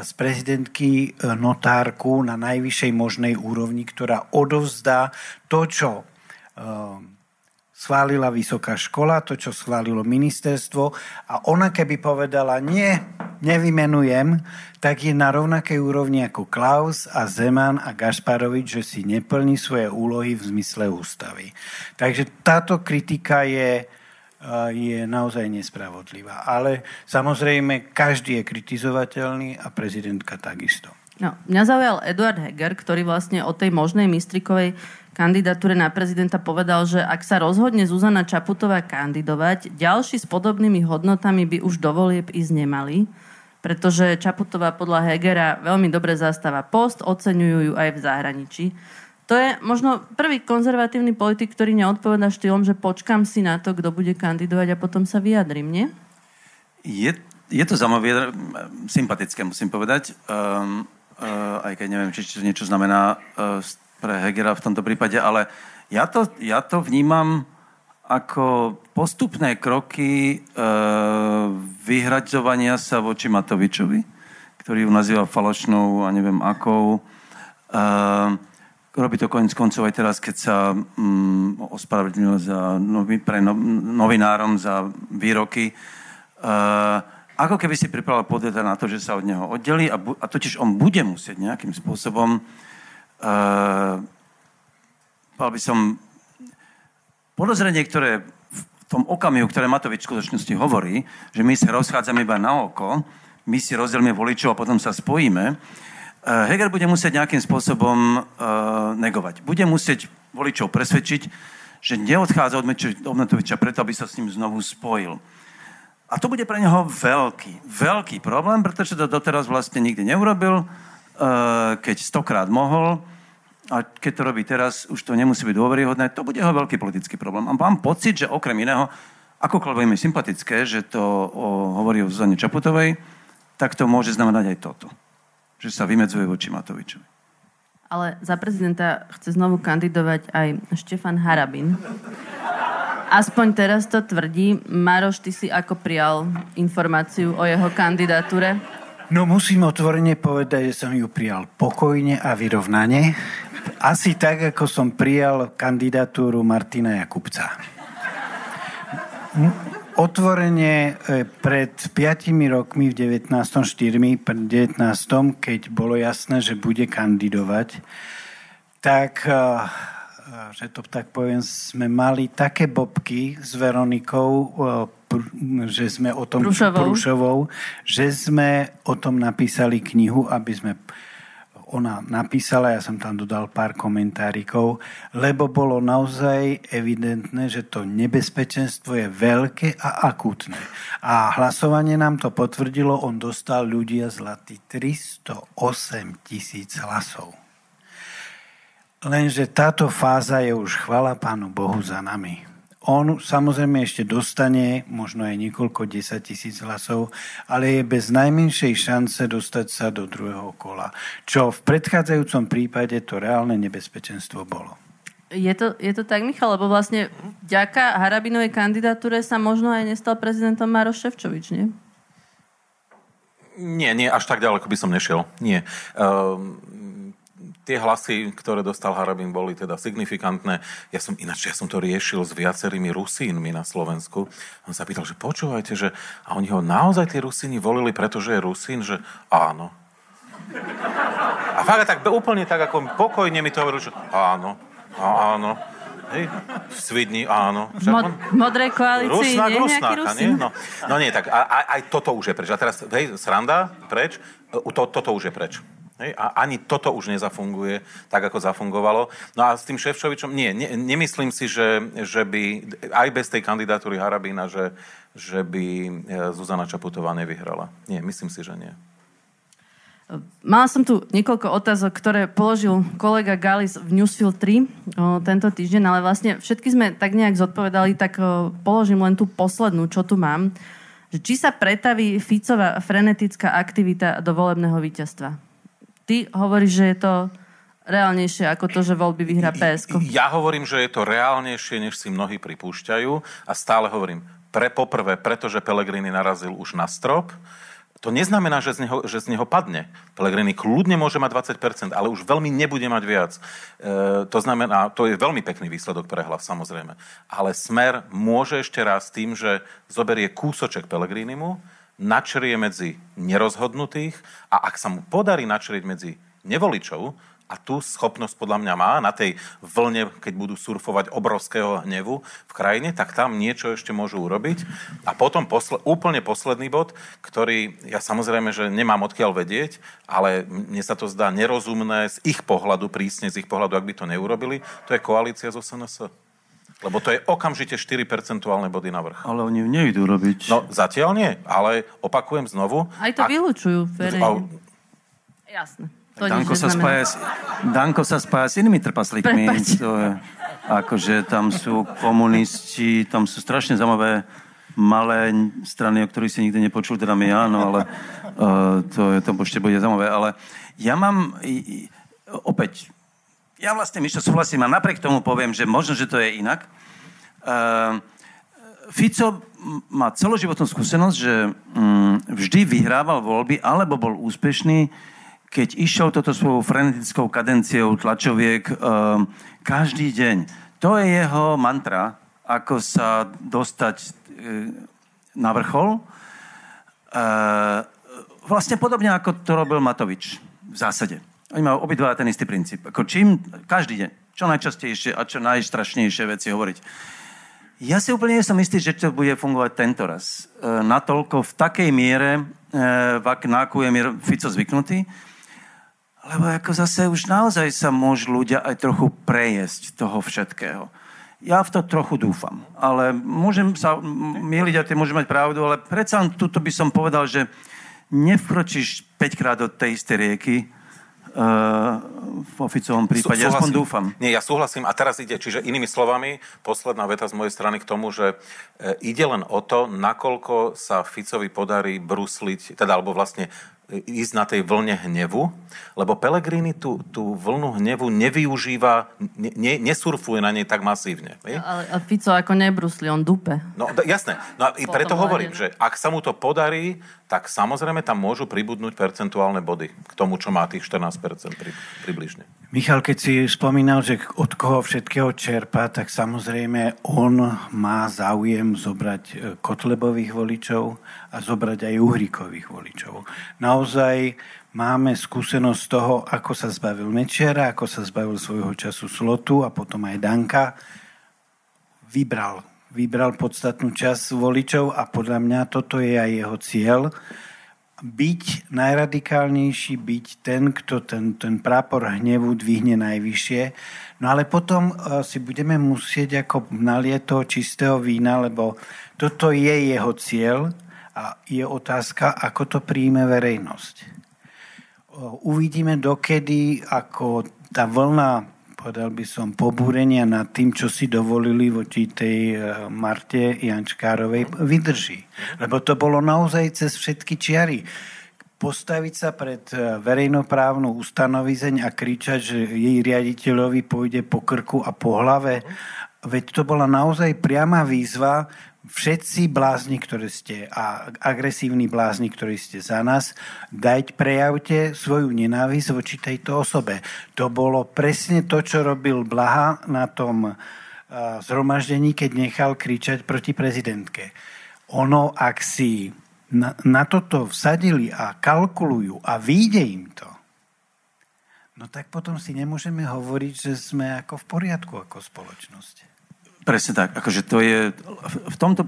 z prezidentky e, notárku na najvyššej možnej úrovni, ktorá odovzdá to, čo e, schválila vysoká škola, to, čo schválilo ministerstvo a ona keby povedala nie, nevymenujem, tak je na rovnakej úrovni ako Klaus a Zeman a Gašparovič, že si neplní svoje úlohy v zmysle ústavy. Takže táto kritika je, je naozaj nespravodlivá. Ale samozrejme, každý je kritizovateľný a prezidentka takisto. No, mňa zaujal Eduard Heger, ktorý vlastne o tej možnej Mistrikovej kandidatúre na prezidenta povedal, že ak sa rozhodne Zuzana Čaputová kandidovať, ďalší s podobnými hodnotami by už do ísť nemali, pretože Čaputová podľa Hegera veľmi dobre zastáva post, oceňujú ju aj v zahraničí. To je možno prvý konzervatívny politik, ktorý neodpoveda štýlom, že počkam si na to, kto bude kandidovať a potom sa vyjadrím, nie? Je, je to zaujímavé, sympatické, musím povedať. Um, uh, aj keď neviem, či to niečo znamená uh, pre Hegera v tomto prípade, ale ja to, ja to vnímam ako postupné kroky e, vyhraďovania sa voči Matovičovi, ktorý ju nazýva falošnou a neviem akou. E, robí to konec koncov aj teraz, keď sa mm, ospravedlnil za novi, pre no, novinárom za výroky. E, ako keby si pripravil podveda na to, že sa od neho oddeli a, bu- a totiž on bude musieť nejakým spôsobom Uh, by som podozrenie, ktoré v tom okamihu, ktoré Matovič v skutočnosti hovorí, že my sa rozchádzame iba na oko, my si rozdielme voličov a potom sa spojíme, uh, Heger bude musieť nejakým spôsobom uh, negovať. Bude musieť voličov presvedčiť, že neodchádza od, od Matoviča preto, aby sa s ním znovu spojil. A to bude pre neho veľký, veľký problém, pretože to doteraz vlastne nikdy neurobil, keď stokrát mohol, a keď to robí teraz, už to nemusí byť dôveryhodné, to bude jeho veľký politický problém. A mám pocit, že okrem iného, akokoľvek mi sympatické, že to o, hovorí o Zuzane Čaputovej, tak to môže znamenať aj toto. Že sa vymedzuje voči Matovičovi. Ale za prezidenta chce znovu kandidovať aj Štefan Harabin. Aspoň teraz to tvrdí. Maroš, ty si ako prijal informáciu o jeho kandidatúre? No musím otvorene povedať, že som ju prijal pokojne a vyrovnane. Asi tak, ako som prijal kandidatúru Martina Jakubca. Otvorene e, pred 5 rokmi v 19. 4. pred 19. keď bolo jasné, že bude kandidovať, tak e, že to tak poviem, sme mali také bobky s Veronikou e, že sme o tom Prúšovou. Prúšovou, že sme o tom napísali knihu, aby sme ona napísala, ja som tam dodal pár komentárikov, lebo bolo naozaj evidentné, že to nebezpečenstvo je veľké a akútne. A hlasovanie nám to potvrdilo, on dostal ľudia zlatý 308 tisíc hlasov. Lenže táto fáza je už chvala Pánu Bohu za nami. On samozrejme ešte dostane možno aj niekoľko desať tisíc hlasov, ale je bez najmenšej šance dostať sa do druhého kola. Čo v predchádzajúcom prípade to reálne nebezpečenstvo bolo. Je to, je to tak, Michal? Lebo vlastne ďaká Harabinovej kandidatúre sa možno aj nestal prezidentom Maroš Ševčovič, nie? Nie, nie, až tak ďaleko by som nešiel. Nie. Um, tie hlasy, ktoré dostal Harabin, boli teda signifikantné. Ja som ináč, ja som to riešil s viacerými Rusínmi na Slovensku. On sa pýtal, že počúvajte, že a oni ho naozaj tie Rusíni volili, pretože je Rusín, že áno. A fakt tak úplne tak ako pokojne mi to hovoril, že áno, áno. Hej, v Svidni, áno. Mod, modrej koalícii Rusnák, nie je Rusnáka, Rusín? nie? No, no nie, tak a, a, aj toto už je preč. A teraz, hej, sranda, preč, e, to, toto už je preč. A ani toto už nezafunguje tak, ako zafungovalo. No a s tým Ševčovičom, nie, ne, nemyslím si, že, že by aj bez tej kandidatúry Harabína, že, že by e, Zuzana Čaputová nevyhrala. Nie, myslím si, že nie. Mala som tu niekoľko otázok, ktoré položil kolega Galis v Newsfield 3 o, tento týždeň, ale vlastne všetky sme tak nejak zodpovedali, tak o, položím len tú poslednú, čo tu mám. Či sa pretaví Ficová frenetická aktivita do volebného víťazstva? Ty hovoríš, že je to reálnejšie ako to, že voľby vyhrá PSK. Ja hovorím, že je to reálnejšie, než si mnohí pripúšťajú a stále hovorím, pre poprvé, pretože Pelegrini narazil už na strop, to neznamená, že z, neho, že z neho padne. Pellegrini kľudne môže mať 20%, ale už veľmi nebude mať viac. E, to znamená, to je veľmi pekný výsledok pre hlav, samozrejme. Ale Smer môže ešte raz tým, že zoberie kúsoček Pellegrinimu, načrie medzi nerozhodnutých a ak sa mu podarí načrieť medzi nevoličov, a tú schopnosť podľa mňa má na tej vlne, keď budú surfovať obrovského hnevu v krajine, tak tam niečo ešte môžu urobiť. A potom posle, úplne posledný bod, ktorý ja samozrejme, že nemám odkiaľ vedieť, ale mne sa to zdá nerozumné z ich pohľadu, prísne z ich pohľadu, ak by to neurobili, to je koalícia z SNS. Lebo to je okamžite 4 percentuálne body na vrch. Ale oni ju nejdú robiť. No zatiaľ nie, ale opakujem znovu. Aj to ak- vylúčujú verejne. Jasné. To Danko sa, spája s, Danko sa spája s inými trpaslíkmi. Prepač. To je, akože tam sú komunisti, tam sú strašne zaujímavé malé strany, o ktorých si nikdy nepočul, teda my áno, ale uh, to, je, to ešte bude zaujímavé. Ale ja mám, i, i, opäť, ja vlastne Mišo súhlasím a napriek tomu poviem, že možno, že to je inak. Uh, Fico má celoživotnú skúsenosť, že mm, vždy vyhrával voľby, alebo bol úspešný, keď išiel toto svojou frenetickou kadenciou tlačoviek um, každý deň. To je jeho mantra, ako sa dostať e, na vrchol. E, vlastne podobne, ako to robil Matovič v zásade. Oni majú obidva ten istý princíp. Ako čím, každý deň, čo najčastejšie a čo najstrašnejšie veci hovoriť. Ja si úplne nie som istý, že to bude fungovať tento raz. E, natoľko v takej miere, e, v ak- na akú je mier Fico zvyknutý, lebo ako zase už naozaj sa môžu ľudia aj trochu prejesť toho všetkého. Ja v to trochu dúfam. Ale môžem sa mieliť a ty môžem mať pravdu, ale predsa tuto by som povedal, že nevkročíš 5 krát do tej istej rieky v oficovom prípade. Sú- Aspoň súhlasím. dúfam. Nie, ja súhlasím. A teraz ide, čiže inými slovami, posledná veta z mojej strany k tomu, že e, ide len o to, nakoľko sa Ficovi podarí brusliť, teda alebo vlastne e, ísť na tej vlne hnevu, lebo Pellegrini tú, tú vlnu hnevu nevyužíva, ne, ne, nesurfuje na nej tak masívne. hej? Ale ale Fico ako nebrusli, on dupe. No jasné. No a preto hovorím, že ak sa mu to podarí, tak samozrejme tam môžu pribudnúť percentuálne body k tomu, čo má tých 14% pri, približne. Michal, keď si spomínal, že od koho všetkého čerpa, tak samozrejme on má záujem zobrať e, Kotlebových voličov a zobrať aj Uhrikových voličov. Naozaj máme skúsenosť z toho, ako sa zbavil Mečiara, ako sa zbavil svojho času Slotu a potom aj Danka. Vybral. Vybral podstatnú časť voličov a podľa mňa toto je aj jeho cieľ byť najradikálnejší, byť ten, kto ten, ten prápor hnevu dvihne najvyššie. No ale potom uh, si budeme musieť ako nalieť toho čistého vína, lebo toto je jeho cieľ a je otázka, ako to príjme verejnosť. Uh, uvidíme dokedy, ako tá vlna povedal by som, pobúrenia nad tým, čo si dovolili voči tej eh, Marte Jančkárovej, vydrží. Lebo to bolo naozaj cez všetky čiary. Postaviť sa pred eh, verejnoprávnu ustanovizeň a kričať, že jej riaditeľovi pôjde po krku a po hlave, veď to bola naozaj priama výzva všetci blázni, ktorí ste a agresívni blázni, ktorí ste za nás, dajte, prejavte svoju nenávisť voči tejto osobe. To bolo presne to, čo robil Blaha na tom uh, zhromaždení, keď nechal kričať proti prezidentke. Ono, ak si na, na toto vsadili a kalkulujú a vyjde im to, no tak potom si nemôžeme hovoriť, že sme ako v poriadku ako spoločnosť. Presne tak. Akože to je, v tomto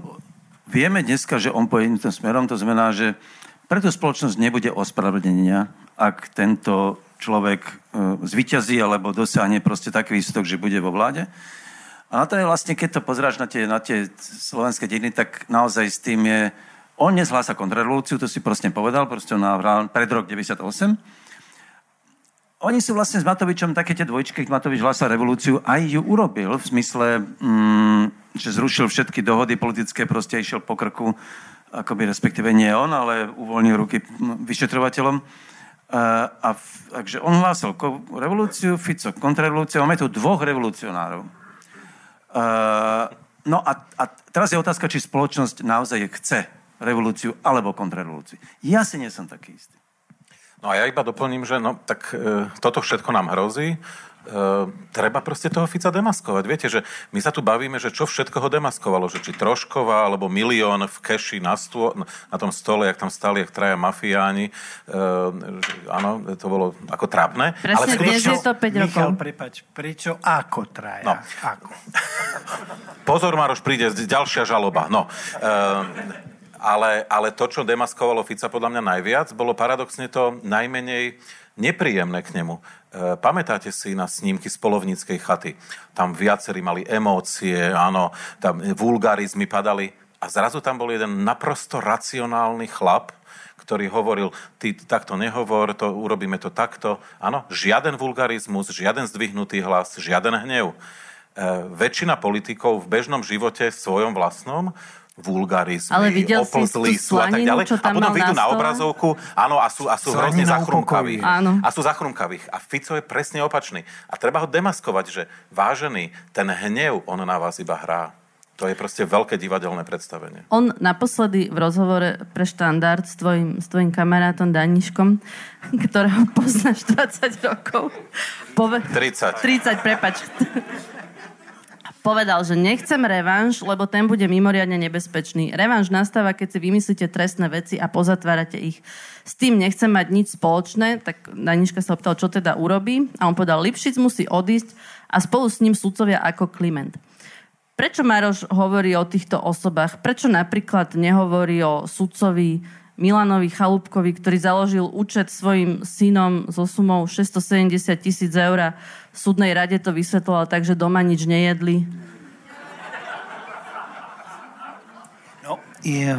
vieme dneska, že on pôjde tým smerom, to znamená, že preto spoločnosť nebude ospravedlnenia, ak tento človek e, zvyťazí alebo dosiahne proste taký výsledok, že bude vo vláde. A na to je vlastne, keď to pozráš na tie, na tie slovenské dejiny, tak naozaj s tým je... On nezhlása kontrarevolúciu, to si proste povedal, proste on pred rok 98 oni sú vlastne s Matovičom také tie dvojčky, keď Matovič hlásal revolúciu, aj ju urobil v zmysle, mm, že zrušil všetky dohody politické, proste išiel po krku, akoby respektíve nie on, ale uvoľnil ruky vyšetrovateľom. A, a takže on hlásil revolúciu, Fico kontrarevolúciu, máme tu dvoch revolucionárov. A, no a, a teraz je otázka, či spoločnosť naozaj chce revolúciu alebo kontrarevolúciu. Ja si nie som taký istý. No a ja iba doplním, že no, tak e, toto všetko nám hrozí. E, treba proste toho Fica demaskovať. Viete, že my sa tu bavíme, že čo všetko ho demaskovalo, že či trošková, alebo milión v keši na, stô, na tom stole, jak tam stali, jak traja mafiáni. E, áno, to bolo ako trápne. Presne, Ale je to 5 rokov. Michal, prepač, prečo ako traja? No. Ako? Pozor, Maroš, príde ďalšia žaloba. No. E, ale, ale to, čo demaskovalo Fica podľa mňa najviac, bolo paradoxne to najmenej nepríjemné k nemu. E, pamätáte si na snímky z polovníckej chaty? Tam viacerí mali emócie, áno, tam vulgarizmy padali. A zrazu tam bol jeden naprosto racionálny chlap, ktorý hovoril, ty takto nehovor, to, urobíme to takto. Áno, žiaden vulgarizmus, žiaden zdvihnutý hlas, žiaden hnev. E, väčšina politikov v bežnom živote svojom vlastnom vulgarizmy, Ale videl si tú a tak ďalej. Čo tam a potom vyjdú na, na obrazovku, áno, a sú, a sú hrozne zachrumkaví. A sú zachrumkaví. A Fico je presne opačný. A treba ho demaskovať, že vážený, ten hnev, on na vás iba hrá. To je proste veľké divadelné predstavenie. On naposledy v rozhovore pre štandard s tvojim, s tvojim kamarátom Daniškom, ktorého poznáš 20 rokov. Pove... 30. 30, prepač povedal, že nechcem revanš, lebo ten bude mimoriadne nebezpečný. Revanš nastáva, keď si vymyslíte trestné veci a pozatvárate ich. S tým nechcem mať nič spoločné, tak Daniška sa opýtal, čo teda urobí. A on povedal, Lipšic musí odísť a spolu s ním sudcovia ako Kliment. Prečo Maroš hovorí o týchto osobách? Prečo napríklad nehovorí o sudcovi Milanovi Chalúbkovi, ktorý založil účet svojim synom so sumou 670 tisíc eur. V súdnej rade to vysvetloval tak, že doma nič nejedli. No, je,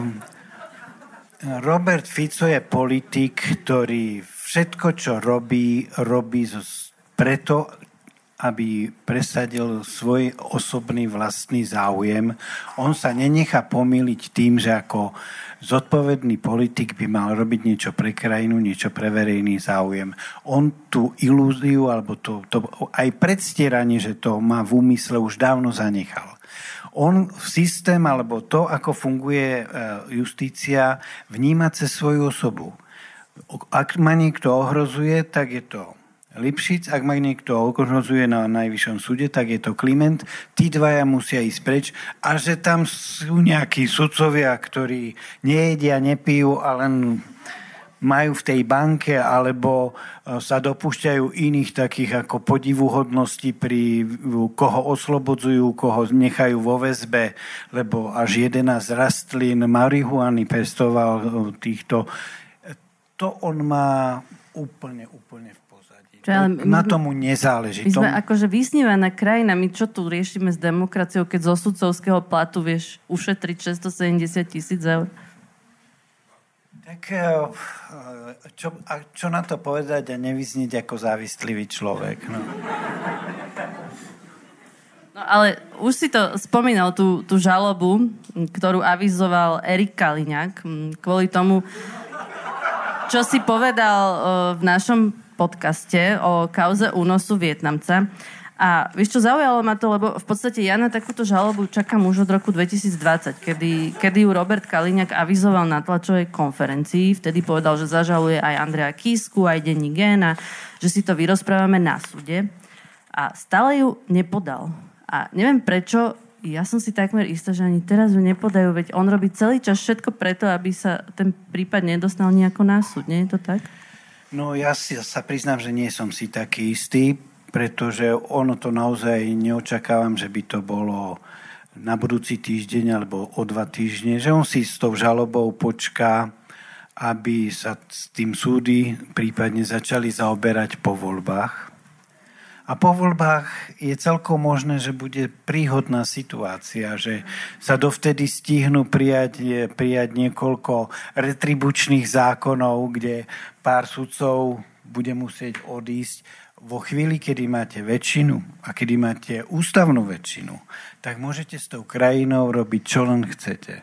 Robert Fico je politik, ktorý všetko, čo robí, robí preto, aby presadil svoj osobný vlastný záujem. On sa nenechá pomýliť tým, že ako zodpovedný politik by mal robiť niečo pre krajinu, niečo pre verejný záujem. On tú ilúziu, alebo to, to, aj predstieranie, že to má v úmysle, už dávno zanechal. On systém, alebo to, ako funguje e, justícia, vníma cez svoju osobu. Ak ma niekto ohrozuje, tak je to Lipšic, ak ma niekto okrozuje na najvyššom súde, tak je to Kliment. Tí dvaja musia ísť preč. A že tam sú nejakí sudcovia, ktorí nejedia, nepijú a len majú v tej banke alebo e, sa dopúšťajú iných takých ako podivuhodností pri koho oslobodzujú, koho nechajú vo väzbe, lebo až 11 rastlín marihuany pestoval e, týchto. To on má úplne, úplne v čo, ale my, na tomu nezáleží. My sme tom... akože vysnívaná krajina. My čo tu riešime s demokraciou, keď zo sudcovského platu vieš ušetriť 670 tisíc eur? Tak eh, čo, a čo na to povedať a nevyznieť ako závislivý človek? No. No ale už si to spomínal, tú, tú žalobu, ktorú avizoval Erik Kaliňák kvôli tomu, čo si povedal uh, v našom podcaste o kauze únosu Vietnamca. A vieš čo, zaujalo ma to, lebo v podstate ja na takúto žalobu čakám už od roku 2020, kedy, kedy ju Robert Kaliňák avizoval na tlačovej konferencii. Vtedy povedal, že zažaluje aj Andrea Kisku, aj Denní Gen a že si to vyrozprávame na súde. A stále ju nepodal. A neviem prečo, ja som si takmer istá, že ani teraz ju nepodajú, veď on robí celý čas všetko preto, aby sa ten prípad nedostal nejako na súd. Nie je to tak? No ja sa priznám, že nie som si taký istý pretože ono to naozaj neočakávam, že by to bolo na budúci týždeň alebo o dva týždne, že on si s tou žalobou počká, aby sa s tým súdy prípadne začali zaoberať po voľbách. A po voľbách je celkom možné, že bude príhodná situácia, že sa dovtedy stihnú prijať, prijať niekoľko retribučných zákonov, kde pár sudcov bude musieť odísť vo chvíli, kedy máte väčšinu a kedy máte ústavnú väčšinu, tak môžete s tou krajinou robiť, čo len chcete.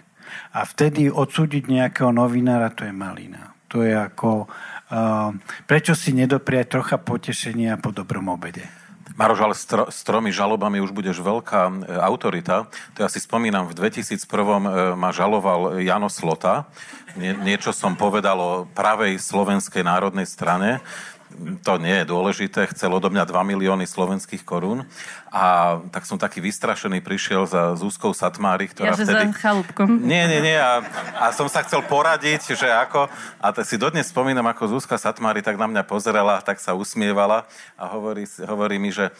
A vtedy odsúdiť nejakého novinára, to je malina. To je ako... Uh, prečo si nedopriať trocha potešenia po dobrom obede? Maroš, ale stro, s tromi žalobami už budeš veľká e, autorita. To ja si spomínam, v 2001 e, ma žaloval Jano Slota. Nie, niečo som povedal o pravej slovenskej národnej strane to nie je dôležité, chcel odo mňa 2 milióny slovenských korún a tak som taký vystrašený prišiel za Zúskou Satmári, ktorá ja, vtedy... chalúbkom. Nie, nie, nie a, a som sa chcel poradiť, že ako a t- si dodnes spomínam, ako Zúska Satmári tak na mňa pozerala, tak sa usmievala a hovorí, hovorí mi, že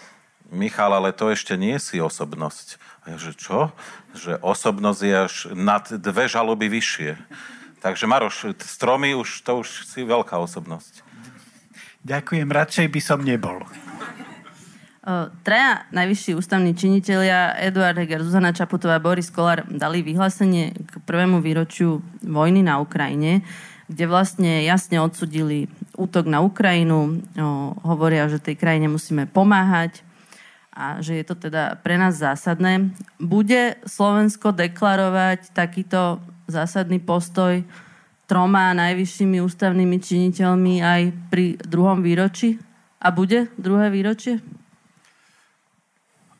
Michal, ale to ešte nie si osobnosť. A ja, že čo? Že osobnosť je až nad dve žaloby vyššie. Takže Maroš, stromy už, to už si veľká osobnosť. Ďakujem, radšej by som nebol. Traja najvyšší ústavní činitelia Eduard Heger, Zuzana Čaputová a Boris Kolár dali vyhlásenie k prvému výročiu vojny na Ukrajine, kde vlastne jasne odsudili útok na Ukrajinu, hovoria, že tej krajine musíme pomáhať a že je to teda pre nás zásadné. Bude Slovensko deklarovať takýto zásadný postoj troma najvyššími ústavnými činiteľmi aj pri druhom výročí? A bude druhé výročie?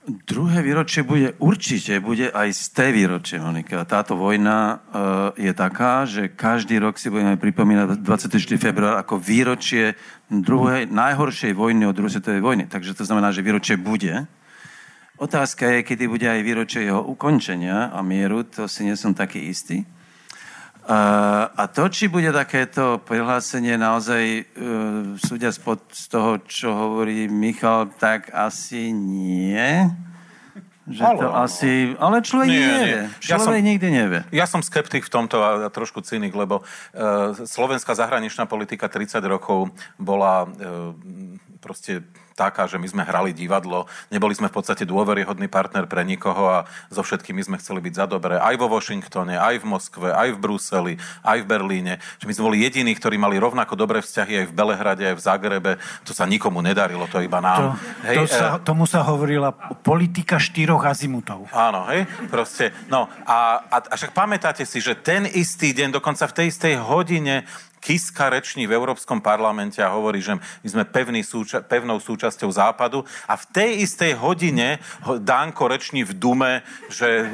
Druhé výročie bude určite, bude aj z tej výročie, Monika. Táto vojna uh, je taká, že každý rok si budeme pripomínať 24. február ako výročie druhej, najhoršej vojny od druhej svetovej vojny. Takže to znamená, že výročie bude. Otázka je, kedy bude aj výročie jeho ukončenia a mieru, to si nie som taký istý. A to, či bude takéto prihlásenie naozaj uh, súdia spod z toho, čo hovorí Michal, tak asi nie. Že to asi... Ale človek nie, nevie. Nie. Človek ja som, nikdy nevie. Ja som skeptik v tomto a trošku cynik, lebo uh, slovenská zahraničná politika 30 rokov bola uh, proste taká, že my sme hrali divadlo, neboli sme v podstate dôveryhodný partner pre nikoho a so všetkými sme chceli byť za dobré. Aj vo Washingtone, aj v Moskve, aj v Bruseli, aj v Berlíne. Že my sme boli jediní, ktorí mali rovnako dobré vzťahy aj v Belehrade, aj v Zagrebe. To sa nikomu nedarilo, to iba nám. To, hej, to sa, e... tomu sa hovorila politika štyroch azimutov. Áno, hej, proste. No a, a, a však pamätáte si, že ten istý deň, dokonca v tej istej hodine Kiska reční v Európskom parlamente a hovorí, že my sme pevný súča- pevnou súčasťou Západu a v tej istej hodine Danko reční v Dume, že e,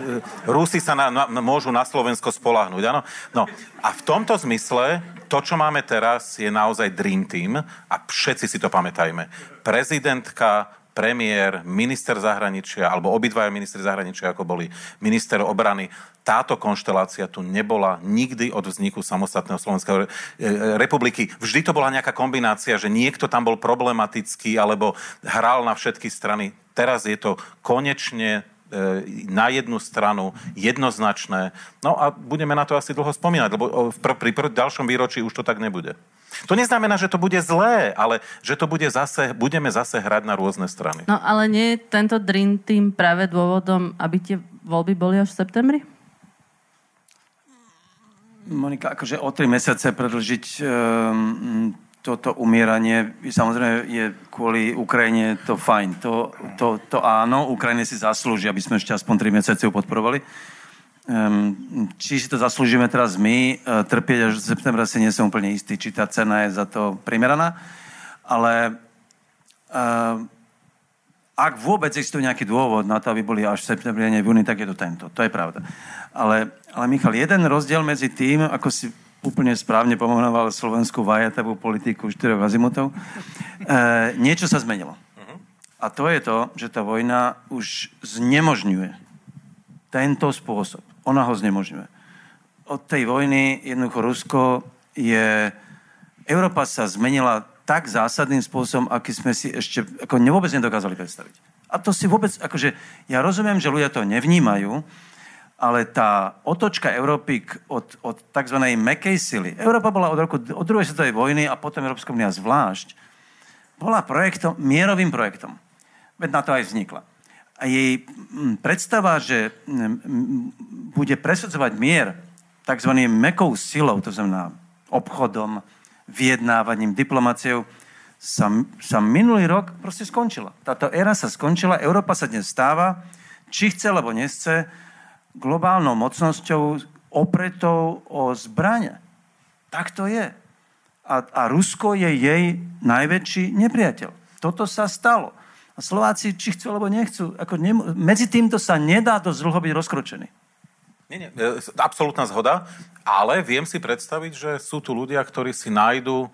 Rusi sa na, na, môžu na Slovensko spolahnuť. Ano? No a v tomto zmysle to, čo máme teraz, je naozaj Dream Team a všetci si to pamätajme. Prezidentka, premiér, minister zahraničia, alebo obidvaja ministri zahraničia, ako boli minister obrany, táto konštelácia tu nebola nikdy od vzniku samostatného Slovenskej republiky. Vždy to bola nejaká kombinácia, že niekto tam bol problematický alebo hral na všetky strany. Teraz je to konečne e, na jednu stranu jednoznačné. No a budeme na to asi dlho spomínať, lebo pri, pri ďalšom výročí už to tak nebude. To neznamená, že to bude zlé, ale že to bude zase, budeme zase hrať na rôzne strany. No ale nie je tento Dream Team práve dôvodom, aby tie voľby boli až v septembri? Monika, akože o tri mesiace predlžiť um, toto umieranie, samozrejme je kvôli Ukrajine to fajn. To, to, to áno, Ukrajine si zaslúži, aby sme ešte aspoň tri mesiace ju podporovali. Um, či si to zaslúžime teraz my, uh, trpieť až v septembra si nie som úplne istý, či tá cena je za to primeraná, ale uh, ak vôbec existuje nejaký dôvod na to, aby boli až v septembri v júni, tak je to tento. To je pravda. Ale, ale Michal, jeden rozdiel medzi tým, ako si úplne správne pomenoval slovenskú vajatavú politiku štyroch azimutov, e, niečo sa zmenilo. A to je to, že tá vojna už znemožňuje tento spôsob. Ona ho znemožňuje. Od tej vojny jednoducho Rusko je... Európa sa zmenila tak zásadným spôsobom, aký sme si ešte ako vôbec nedokázali predstaviť. A to si vôbec, akože, ja rozumiem, že ľudia to nevnímajú, ale tá otočka Európy od, od tzv. mekej sily, Európa bola od, roku, od druhej svetovej vojny a potom Európska unia zvlášť, bola projektom, mierovým projektom. Veď na to aj vznikla. A jej mm, predstava, že mm, bude presadzovať mier tzv. mekou silou, to znamená obchodom, vyjednávaním, diplomáciou, sa, sa minulý rok proste skončila. Táto éra sa skončila, Európa sa dnes stáva, či chce, alebo nechce, globálnou mocnosťou opretou o zbrania. Tak to je. A, a Rusko je jej najväčší nepriateľ. Toto sa stalo. A Slováci, či chcú, alebo nechcú, ako ne, medzi týmto sa nedá dosť dlho byť rozkročený. Nie, nie, e, absolútna zhoda, ale viem si predstaviť, že sú tu ľudia, ktorí si nájdú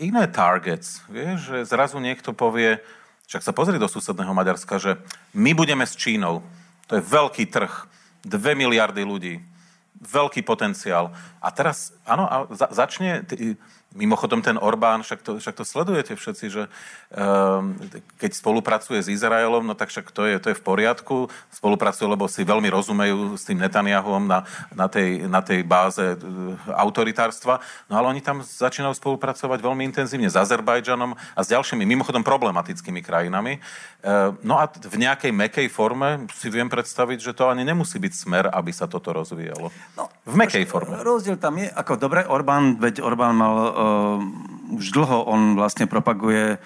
iné targets. Vieš, že zrazu niekto povie, však sa pozri do susedného Maďarska, že my budeme s Čínou. To je veľký trh. Dve miliardy ľudí. Veľký potenciál. A teraz, áno, a za, začne... T- Mimochodom ten Orbán, však to, však to sledujete všetci, že um, keď spolupracuje s Izraelom, no tak však to je, to je v poriadku. Spolupracuje, lebo si veľmi rozumejú s tým Netanyahom na, na, tej, na tej báze uh, autoritárstva. No ale oni tam začínajú spolupracovať veľmi intenzívne s Azerbajdžanom a s ďalšími, mimochodom problematickými krajinami. Uh, no a v nejakej mekej forme si viem predstaviť, že to ani nemusí byť smer, aby sa toto rozvíjalo. No, v mekej forme. Rozdiel tam je, ako dobre, Orbán, veď Orbán mal už dlho on vlastne propaguje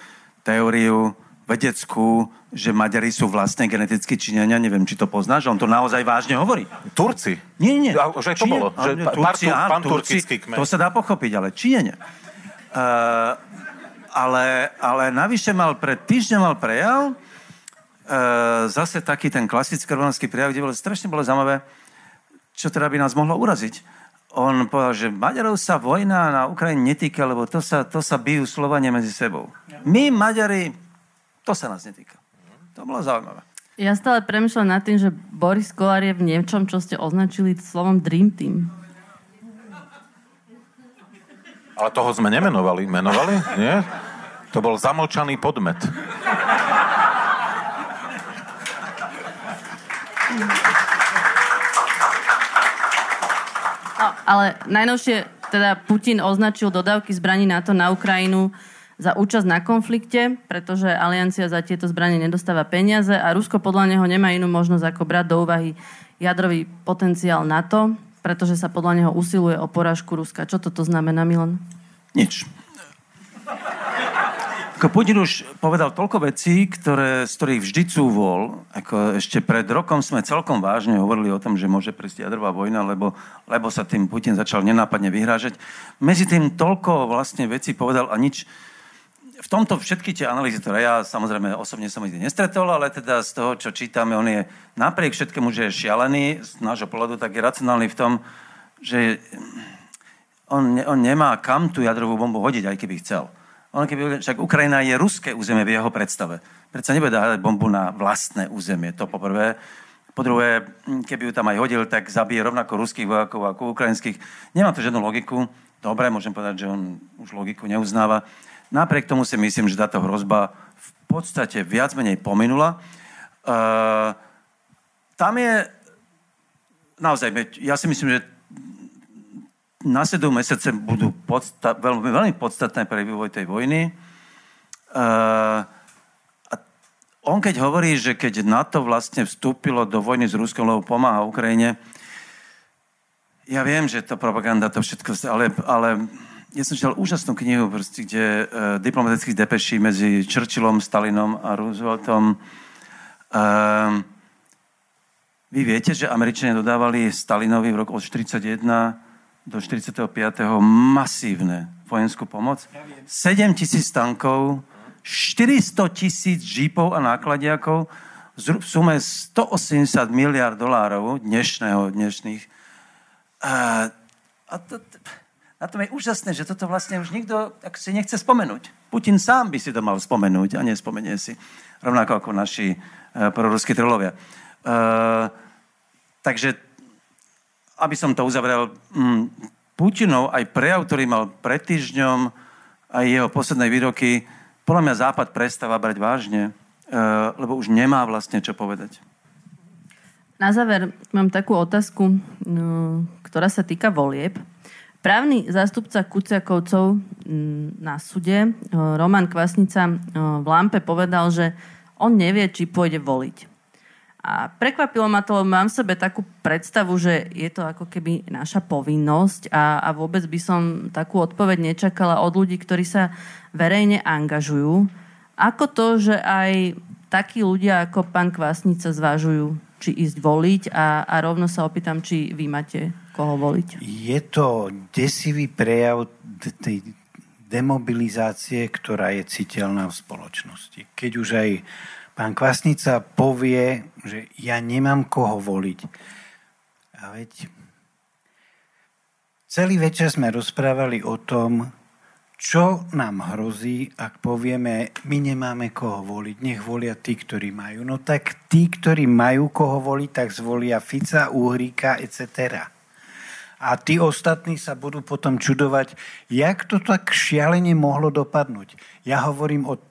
teóriu vedeckú, že Maďari sú vlastne geneticky Číňania. Neviem, či to poznáš, on to naozaj vážne hovorí. Turci? Nie, nie. A, že to bolo? Že Turci, pár, pán Turci, kmen. To sa dá pochopiť, ale Číňania. Uh, ale, ale navyše mal pred týždňom mal prejav, uh, zase taký ten klasický románský prejav, kde bolo strašne bolo zaujímavé, čo teda by nás mohlo uraziť on povedal, že Maďarov sa vojna na Ukrajine netýka, lebo to sa, to sa bijú Slovania medzi sebou. My, Maďari, to sa nás netýka. To bolo zaujímavé. Ja stále premyšľam nad tým, že Boris Kolár je v niečom, čo ste označili slovom Dream Team. Ale toho sme nemenovali. Menovali? Nie? To bol zamlčaný podmet. Ale najnovšie teda Putin označil dodávky zbraní NATO na Ukrajinu za účasť na konflikte, pretože aliancia za tieto zbranie nedostáva peniaze a Rusko podľa neho nemá inú možnosť ako brať do úvahy jadrový potenciál NATO, pretože sa podľa neho usiluje o porážku Ruska. Čo toto znamená, Milan? Nič. Ako Putin už povedal toľko vecí, ktoré, z ktorých vždy cúvol. Ako ešte pred rokom sme celkom vážne hovorili o tom, že môže prísť jadrová vojna, lebo, lebo sa tým Putin začal nenápadne vyhrážať. Medzi tým toľko vlastne vecí povedal a nič. V tomto všetky tie analýzy, ktoré ja samozrejme osobne som nikdy nestretol, ale teda z toho, čo čítame, on je napriek všetkému, že je šialený z nášho pohľadu, tak je racionálny v tom, že on, on nemá kam tú jadrovú bombu hodiť, aj keby chcel. On keby, však Ukrajina je ruské územie v jeho predstave. Predsa nebude dávať bombu na vlastné územie, to poprvé. Po druhé, keby ju tam aj hodil, tak zabije rovnako ruských vojakov ako ukrajinských. Nemá to žiadnu logiku. Dobre, môžem povedať, že on už logiku neuznáva. Napriek tomu si myslím, že táto hrozba v podstate viac menej pominula. Uh, tam je naozaj, ja si myslím, že nasledujúce mesiace budú podsta- veľmi, veľmi podstatné pre vývoj tej vojny. Uh, a on keď hovorí, že keď NATO vlastne vstúpilo do vojny s Ruskom, lebo pomáha Ukrajine, ja viem, že to propaganda, to všetko, ale, ale ja som čítal úžasnú knihu, proste, kde uh, diplomatických depeší medzi Churchillom, Stalinom a Rooseveltom. Uh, vy viete, že Američania dodávali Stalinovi v roku od 1941 do 45. masívne vojenskú pomoc. 7 tisíc tankov, 400 tisíc džípov a nákladiakov v sume 180 miliard dolárov dnešného, dnešných. A, a to, na tom je úžasné, že toto vlastne už nikto tak si nechce spomenúť. Putin sám by si to mal spomenúť a nespomenie si. Rovnako ako naši uh, proruskí trilovia. Uh, takže, aby som to uzavrel, um, Putinov aj prejav, ktorý mal pred týždňom, aj jeho posledné výroky, podľa mňa Západ prestáva brať vážne, e, lebo už nemá vlastne čo povedať. Na záver mám takú otázku, no, ktorá sa týka volieb. Právny zástupca Kuciakovcov na súde, e, Roman Kvasnica, e, v Lampe povedal, že on nevie, či pôjde voliť. A prekvapilo ma to, mám v sebe takú predstavu, že je to ako keby naša povinnosť a, a vôbec by som takú odpoveď nečakala od ľudí, ktorí sa verejne angažujú. Ako to, že aj takí ľudia ako pán Kvasnica zvážujú, či ísť voliť a, a rovno sa opýtam, či vy máte koho voliť. Je to desivý prejav tej demobilizácie, ktorá je citeľná v spoločnosti. Keď už aj pán Kvasnica povie, že ja nemám koho voliť. A veď celý večer sme rozprávali o tom, čo nám hrozí, ak povieme, my nemáme koho voliť, nech volia tí, ktorí majú. No tak tí, ktorí majú koho voliť, tak zvolia Fica, Uhríka, etc. A tí ostatní sa budú potom čudovať, jak to tak šialene mohlo dopadnúť. Ja hovorím o,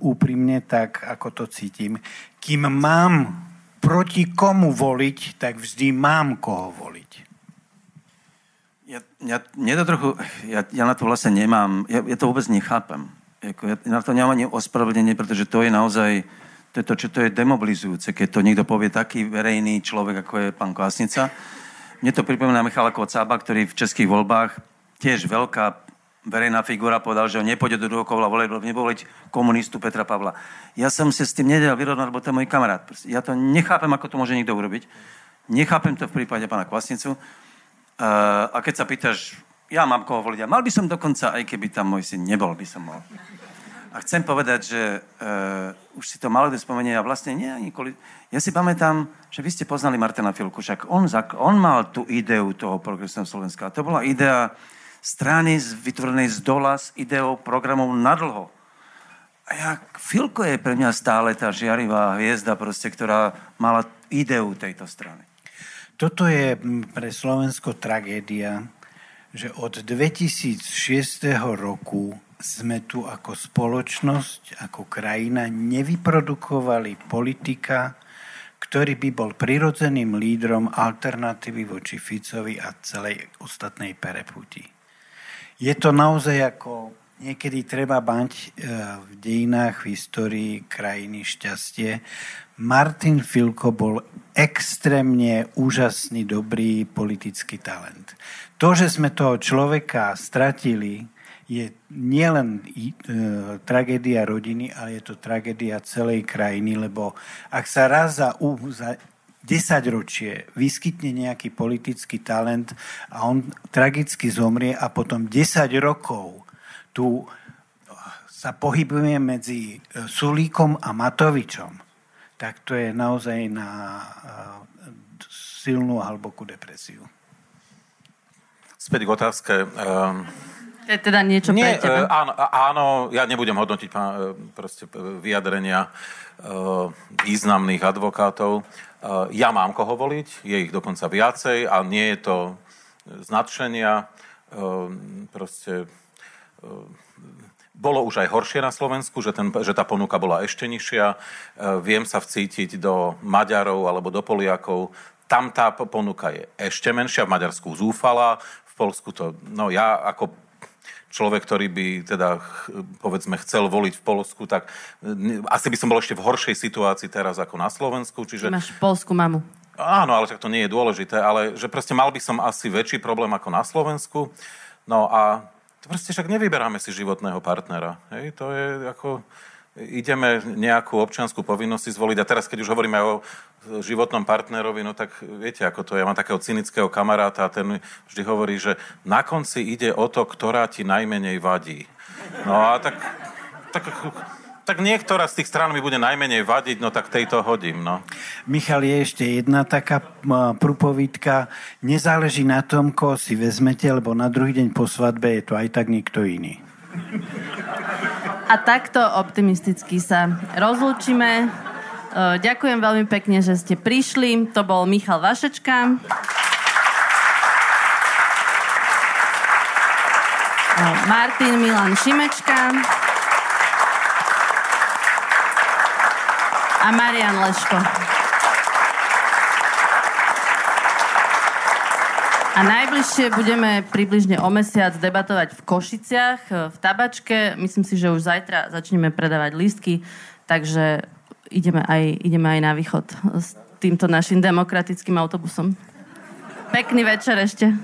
úprimne tak, ako to cítim. Kým mám proti komu voliť, tak vždy mám koho voliť. Ja, ja, mne to trochu, ja, ja na to vlastne nemám, ja, ja to vôbec nechápem. Jako, ja na to nemám ani ospravedlnenie, pretože to je naozaj, to je to, čo to je demobilizujúce, keď to niekto povie taký verejný človek, ako je pán Kvásnica. Mne to pripomína Michala Kocába, ktorý v českých voľbách, tiež veľká verejná figura, povedal, že on nepôjde do druhého kola voliť, lebo neboliť komunistu Petra Pavla. Ja som sa s tým nedel vyrovnať, lebo to je môj kamarát. Ja to nechápem, ako to môže niekto urobiť. Nechápem to v prípade pána Kvasnicu. Uh, a keď sa pýtaš, ja mám koho voliť, a mal by som dokonca, aj keby tam môj syn nebol, by som mal. A chcem povedať, že uh, už si to malo spomenie a vlastne nie ani. Ja si pamätám, že vy ste poznali Martina Filku, však on, on mal tú ideu toho progresného Slovenska. A to bola idea strany vytvorenej z dola s ideou programov nadlho. A ja, Filko je pre mňa stále tá žiarivá hviezda, proste, ktorá mala ideu tejto strany. Toto je pre Slovensko tragédia, že od 2006 roku sme tu ako spoločnosť, ako krajina nevyprodukovali politika, ktorý by bol prirodzeným lídrom alternatívy voči Ficovi a celej ostatnej pereputi. Je to naozaj ako niekedy treba bať e, v dejinách, v histórii krajiny šťastie, Martin Filko bol extrémne úžasný, dobrý politický talent. To, že sme toho človeka stratili, je nielen e, tragédia rodiny, ale je to tragédia celej krajiny, lebo ak sa raz za, za 10 ročie vyskytne nejaký politický talent a on tragicky zomrie a potom 10 rokov tu sa pohybuje medzi e, Sulíkom a Matovičom, tak to je naozaj na eh, silnú a hlbokú depresiu. Späť k otázke. Je teda niečo nie, pre teba? Uh, áno, áno, ja nebudem hodnotiť uh, proste vyjadrenia uh, významných advokátov. Ja mám koho voliť, je ich dokonca viacej a nie je to značenia. Uh, proste bolo už aj horšie na Slovensku, že, ten, že tá ponuka bola ešte nižšia. E, viem sa vcítiť do Maďarov alebo do Poliakov. Tam tá ponuka je ešte menšia, v Maďarsku zúfala, v Polsku to... No ja ako človek, ktorý by teda, povedzme, chcel voliť v Polsku, tak asi by som bol ešte v horšej situácii teraz ako na Slovensku. Čiže... Máš polskú mamu. Áno, ale tak to nie je dôležité, ale že proste mal by som asi väčší problém ako na Slovensku. No a to proste však nevyberáme si životného partnera. Hej? To je ako ideme nejakú občianskú povinnosť zvoliť. A teraz, keď už hovoríme o životnom partnerovi, no tak viete, ako to je. Ja mám takého cynického kamaráta a ten vždy hovorí, že na konci ide o to, ktorá ti najmenej vadí. No a tak, tak tak niektorá z tých strán mi bude najmenej vadiť, no tak tejto hodím, no. Michal, je ešte jedna taká prúpovídka. Nezáleží na tom, koho si vezmete, lebo na druhý deň po svadbe je to aj tak niekto iný. A takto optimisticky sa rozlúčime. Ďakujem veľmi pekne, že ste prišli. To bol Michal Vašečka. Martin Milan Šimečka. A Marian Leško. A najbližšie budeme približne o mesiac debatovať v Košiciach, v Tabačke. Myslím si, že už zajtra začneme predávať lístky, takže ideme aj, ideme aj na východ s týmto našim demokratickým autobusom. Pekný večer ešte.